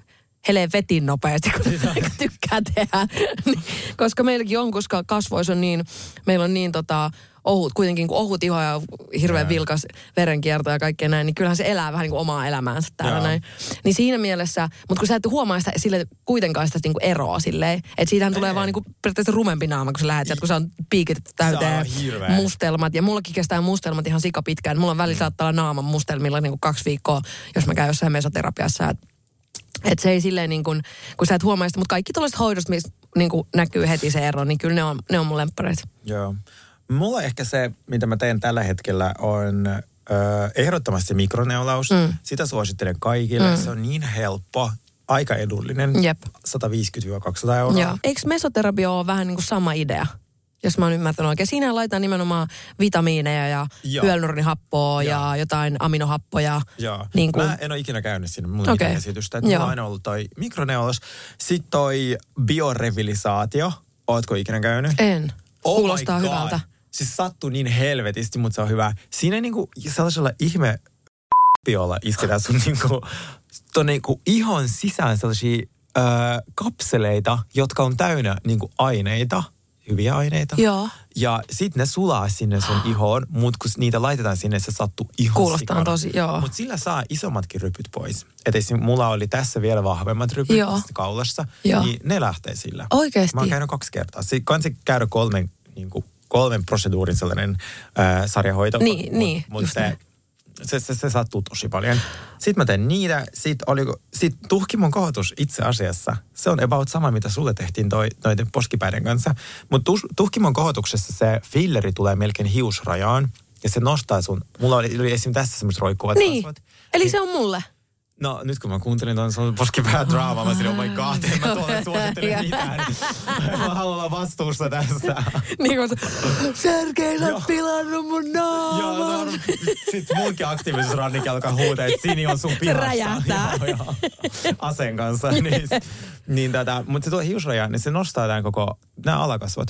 heleen vetin nopeasti, kun aika tykkää tehdä. Niin, koska meilläkin on, koska kasvoissa on niin, meillä on niin tota, ohut, kuitenkin kun ohut iho ja hirveän Joo. vilkas verenkierto ja kaikkea näin, niin kyllähän se elää vähän niin kuin omaa elämäänsä täällä näin. Niin siinä mielessä, mutta kun sä et huomaa sitä sille, kuitenkaan sitä niin kuin eroa silleen, että siitähän tulee Ei. vaan niin kuin periaatteessa rumempi naama, kun sä lähet sieltä, kun sä on piikit Se täyteen mustelmat. Ja mullakin kestää mustelmat ihan sika pitkään. Mulla on välillä saattaa olla naaman mustelmilla niin kuin kaksi viikkoa, jos mä käyn jossain mesoterapiassa. Et, et se ei silleen niin kuin, kun sä et huomaa sitä, mutta kaikki tuollaiset hoidosta, missä niin kuin näkyy heti se ero, niin kyllä ne on, ne on mun lemppareita. Joo. Mulla ehkä se, mitä mä teen tällä hetkellä, on ö, ehdottomasti mikroneulaus. Mm. Sitä suosittelen kaikille. Mm. Se on niin helppo. aika edullinen. Jep. 150-200 euroa. Joo. Eikö mesoterapia ole vähän niin kuin sama idea? Jos mä oon ymmärtänyt oikein. Siinä laitetaan nimenomaan vitamiineja ja Joo. hyaluronihapoa Joo. ja jotain aminohappoja. Joo. Niin kuin, Mä en ole ikinä käynyt sinne, mulla okay. käsitystä. Että mulla on aina ollut toi mikroneulos. Sitten toi biorevilisaatio. Ootko ikinä käynyt? en. Oh Kuulostaa hyvältä. Siis sattuu niin helvetisti, mutta se on hyvä. Siinä niinku sellaisella ihme piolla isketään sun niinku, ton niinku ihon sisään sellaisia ö, kapseleita, jotka on täynnä niinku aineita, hyviä aineita. Joo. Ja sitten ne sulaa sinne sun ihoon, mutta kun niitä laitetaan sinne, se sattuu ihan Kuulostaa sikana. tosi, joo. Mutta sillä saa isommatkin rypyt pois. Et esim. mulla oli tässä vielä vahvemmat rypyt Joo. kaulassa, Joo. niin ne lähtee sillä. Oikeesti? Mä oon käynyt kaksi kertaa. Se kansi käydä kolmen, niin kuin, kolmen proseduurin sellainen äh, sarjahoito. Niin, mut, niin, Mut just se. Se, se, se, sattuu tosi paljon. Sitten mä teen niitä. Sitten, oliko, sitten tuhkimon kohotus itse asiassa. Se on about sama, mitä sulle tehtiin toi, noiden poskipäiden kanssa. Mutta tuhkimon kohotuksessa se filleri tulee melkein hiusrajaan. Ja se nostaa sun, mulla oli, oli esim. tässä semmoiset roikkuvat Niin. kasvot. Eli se on mulle. No nyt kun mä kuuntelin tuon sun poskipää draamaa, mä sanoin, oh my god, en mä tuolle suosittele mitään. Mä haluan olla vastuussa tästä. Niin kuin se, Sergei, sä oot pilannut mun Joo, no, naaman. sitten munkin aktiivisuusrannikki alkaa huutaa, että Sini on sun pihassa. räjähtää. Joo, joo. Aseen kanssa. Niin, niin tätä, mutta se tuo hiusraja, niin se nostaa tämän koko, nämä alakasvot.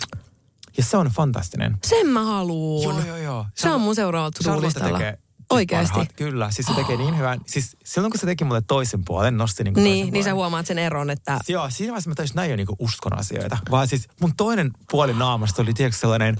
Ja se on fantastinen. Sen mä haluun. Joo, joo, joo. Se on mun seuraava Charlotte to-do-listalla. Siis Oikeesti. parhaat, kyllä, siis se tekee niin hyvän. Siis silloin kun se teki mulle toisen puolen, nosti niin kuin Niin, niin sä puolen. huomaat sen eron, että... Joo, siinä vaiheessa mä täysin näin jo niinku uskon asioita. Vaan siis mun toinen puoli naamasta oli tiedätkö sellainen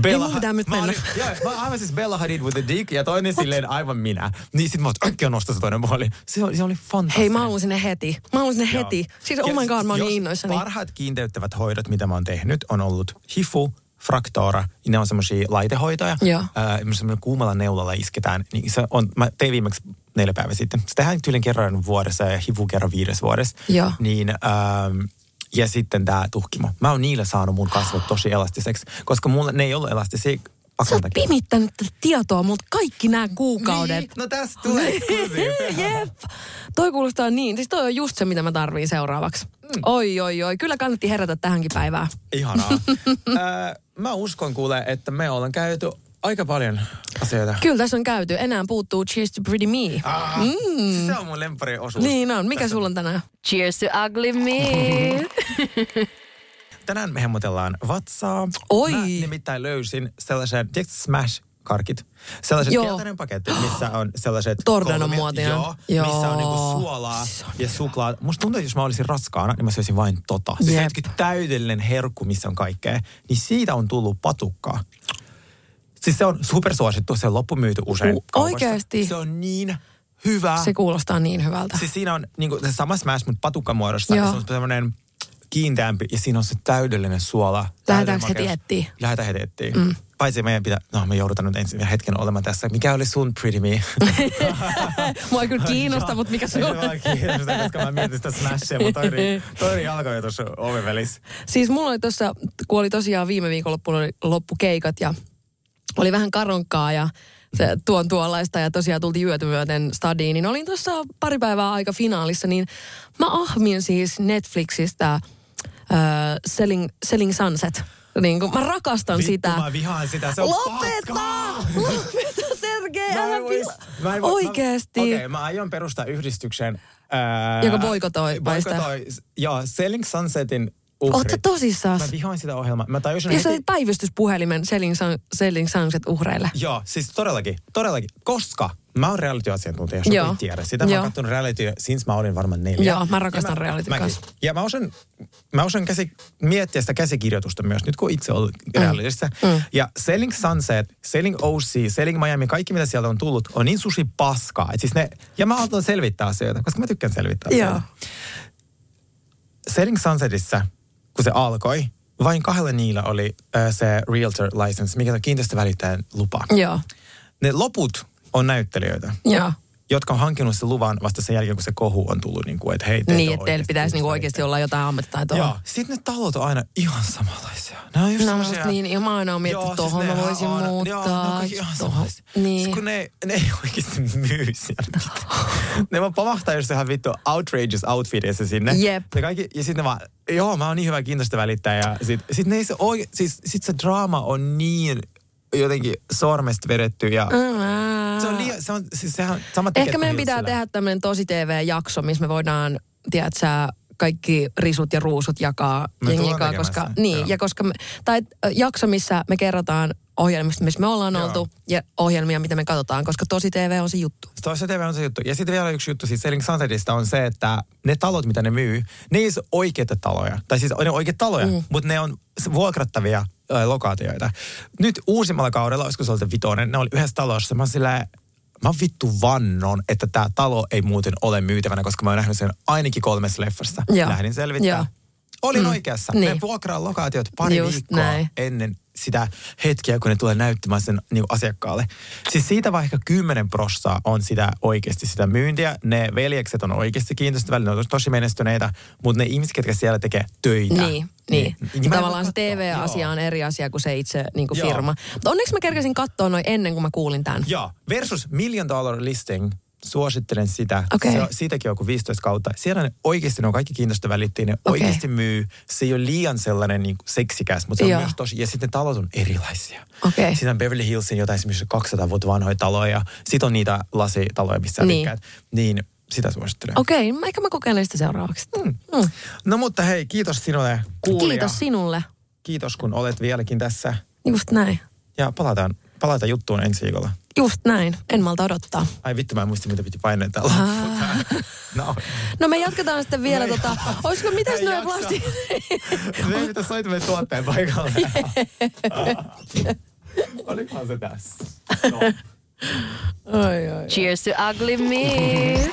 Bella... mun pitää nyt mä mennä. Olin, joo, mä aivan siis Bella Hadid with a dick ja toinen silleen aivan minä. Niin sit mä oon äkkiä nostaa se toinen puoli. Se oli, se oli fantastinen. Hei, mä haluan sinne heti. Mä haluan sinne Joo. heti. Siis oh my god, mä oon niin innoissani. Parhaat kiinteyttävät hoidot, mitä mä oon tehnyt, on ollut hifu, fraktoora. Ne on semmoisia laitehoitoja. Joo. Äh, semmoinen kuumalla neulalla isketään. Niin se on, mä tein viimeksi neljä päivää sitten. Se tehdään tyylin kerran vuodessa ja hifu kerran viides vuodessa. Joo. Niin, ähm, ja sitten tämä tuhkimo. Mä oon niillä saanut mun kasvot tosi elastiseksi, koska mulla ne ei ollut elastisia Sä oot pimittänyt tätä tietoa multa kaikki nämä kuukaudet. Niin, no tästä tulee. Jep. Toi kuulostaa niin. Siis toi on just se, mitä mä tarviin seuraavaksi. Mm. Oi, oi, oi. Kyllä kannatti herätä tähänkin päivään. Ihanaa. äh, mä uskon kuule, että me ollaan käyty aika paljon asioita. Kyllä tässä on käyty. Enää puuttuu Cheers to Pretty Me. Ah, mm. siis se on mun lempari osuus. Niin on. Mikä sulla on tänään? Cheers to ugly me. Tänään me hemmotellaan vatsaa. Oi. Mä nimittäin löysin sellaisen, tiedätkö Smash karkit. Sellaiset Joo. keltainen paketti, missä on sellaiset... Tornanon kolme- muotinen. Joo, Joo. missä on niinku suolaa ja suklaa. Musta tuntuu, että jos mä olisin raskaana, niin mä söisin vain tota. Siis Jep. jotenkin täydellinen herkku, missä on kaikkea. Niin siitä on tullut patukkaa. Siis se on supersuosittu, se on loppumyyty usein U- oikeesti? Se on niin hyvä. Se kuulostaa niin hyvältä. Siis siinä on niinku, se sama smash, mutta patukkamuodossa. Joo. Se on semmoinen kiinteämpi ja siinä on se täydellinen suola. Lähdetäänkö heti etsiä? Lähdetään heti etsiä. Mm. Paitsi meidän pitää, no me joudutaan nyt ensin hetken olemaan tässä. Mikä oli sun Pretty Me? Mua ei kyllä kiinnosta, mutta mikä sulla se vaan kiinnosta, koska mä mietin sitä smashia, mutta toinen, toinen jalka jo tuossa oven välissä. Siis mulla oli tuossa, kun oli tosiaan viime viikonloppuna oli loppukeikat ja oli vähän karonkkaa ja se tuon tuollaista ja tosiaan tultiin yötä myöten stadiin, niin olin tuossa pari päivää aika finaalissa, niin mä ahmin siis Netflixistä äh, Selling, Selling Sunset. Niin kun mä rakastan Vittu, sitä. mä vihaan sitä. Se on Lopeta! paskaa. Lopeta Sergei, Mä en älä vois- pila. mä en voi- Oikeesti. Okei, okay, mä aion perustaa yhdistyksen. Ää, Joka boikotoi, boikotoi, Joo, Selling Sunsetin uhrit. Oot sä tosissaan? Mä vihaan sitä ohjelmaa. Mä tajusin heti... päivystyspuhelimen Selling, Sun, Selling Sunset uhreille. Joo, siis todellakin, todellakin. Koska mä oon reality-asiantuntija, jos Joo. tiedä sitä. Mä oon katsonut reality since mä olin varmaan neljä. Joo, mä rakastan reality. Ja mä osaan, mä osaan käsi, miettiä sitä käsikirjoitusta myös, nyt kun itse olen realityssä. Mm. Ja Selling Sunset, Selling OC, Selling Miami, kaikki mitä sieltä on tullut, on niin susi paskaa. Et siis ne, ja mä haluan selvittää asioita, koska mä tykkään selvittää Joo. asioita. Selling Sunsetissa, kun se alkoi, vain kahdella niillä oli äh, se realtor license, mikä on kiinteistövälittäjän lupa. Joo. Ne loput on näyttelijöitä. Joo. jotka on hankinut sen luvan vasta sen jälkeen, kun se kohu on tullut, niin kuin, että hei, Niin, että teillä pitäisi just oikeasti olla jotain ammattitaitoa. Joo. Sitten ne talot on aina ihan samanlaisia. Ne on just No musta niin, ja mä aina oon miettinyt, että tohon siis mä voisin on- muuttaa. Joo, ne on kaikki ihan samanlaisia. Niin. Siis kun ne, ne ei oikeasti myy siellä ne vaan pamahtaa just ihan vittu outrageous outfitissa sinne. Jep. Ne kaikki, ja sitten ne vaan, joo, mä oon niin hyvä välittäjä. Ja sit, sit ne ei se oike, siis sit se draama on niin jotenkin sormesta vedetty ja Mm. se on liian, se on, siis sehän sama Ehkä meidän pitää Hilsillä. tehdä tämmöinen tosi TV-jakso, missä me voidaan, tiedät sä, kaikki risut ja ruusut jakaa Me tekemään koska, sen, niin, joo. ja koska me, tai äh, jakso, missä me kerrotaan ohjelmista, missä me ollaan Joo. oltu, ja ohjelmia, mitä me katsotaan, koska tosi TV on se juttu. Toisessa TV on se juttu. Ja sitten vielä yksi juttu siis Selling Sunsетista on se, että ne talot, mitä ne myy, ne ei ole oikeita taloja. Tai siis ne on oikeita taloja, mm. mutta ne on vuokrattavia lokaatioita. Nyt uusimmalla kaudella, olisiko se ollut vitonen, ne oli yhdessä talossa. Mä silleen, mä vittu vannon, että tämä talo ei muuten ole myytävänä, koska mä oon nähnyt sen ainakin kolmessa leffassa. Joo. Lähdin selvittää. Olin Mm. oikeassa. Niin. Ne vuokraa lokaatiot pari Just viikkoa näin. ennen sitä hetkeä, kun ne tulee näyttämään sen niin asiakkaalle. Siis siitä vaikka 10 prossaa on sitä oikeasti sitä myyntiä. Ne veljekset on oikeasti kiinnostavia, ne on tosi menestyneitä, mutta ne ihmiset, ketkä siellä tekee töitä. Niin, niin. niin en Tavallaan se. TV-asia Joo. on eri asia kuin se itse niin kuin Joo. firma. Mutta onneksi mä kerkesin katsoa noin ennen kuin mä kuulin tämän. Joo, versus Million Dollar Listing. Suosittelen sitä. Okei. Se siitäkin on joku 15 kautta. Siellä ne oikeasti ne on kaikki kiinnostavia välittäjiä. Ne Okei. oikeasti myy. Se ei ole liian sellainen niin seksikäs, mutta se Joo. on myös tosi... Ja sitten ne talot on erilaisia. Okei. Siinä on Beverly Hillsin jotain esimerkiksi 200 vuotta vanhoja taloja. Sitten on niitä lasitaloja, missä sä Niin. tykkäät. Niin sitä suosittelen. Okei, okay, ehkä mä kokeilen sitä seuraavaksi. Mm. Mm. No mutta hei, kiitos sinulle kuulija. Kiitos sinulle. Kiitos kun olet vieläkin tässä. Just näin. Ja palataan, palataan juttuun ensi viikolla. Just näin. En malta odottaa. Ai vittu, mä en muista, mitä piti painaa täällä. no. No me jatketaan sitten vielä No tota, olisiko mitäs Ei noin plasti... Me pitäisi soittaa meidän tuotteen paikalle. Olikohan se tässä? No. Oi, oi. Cheers to ugly meat.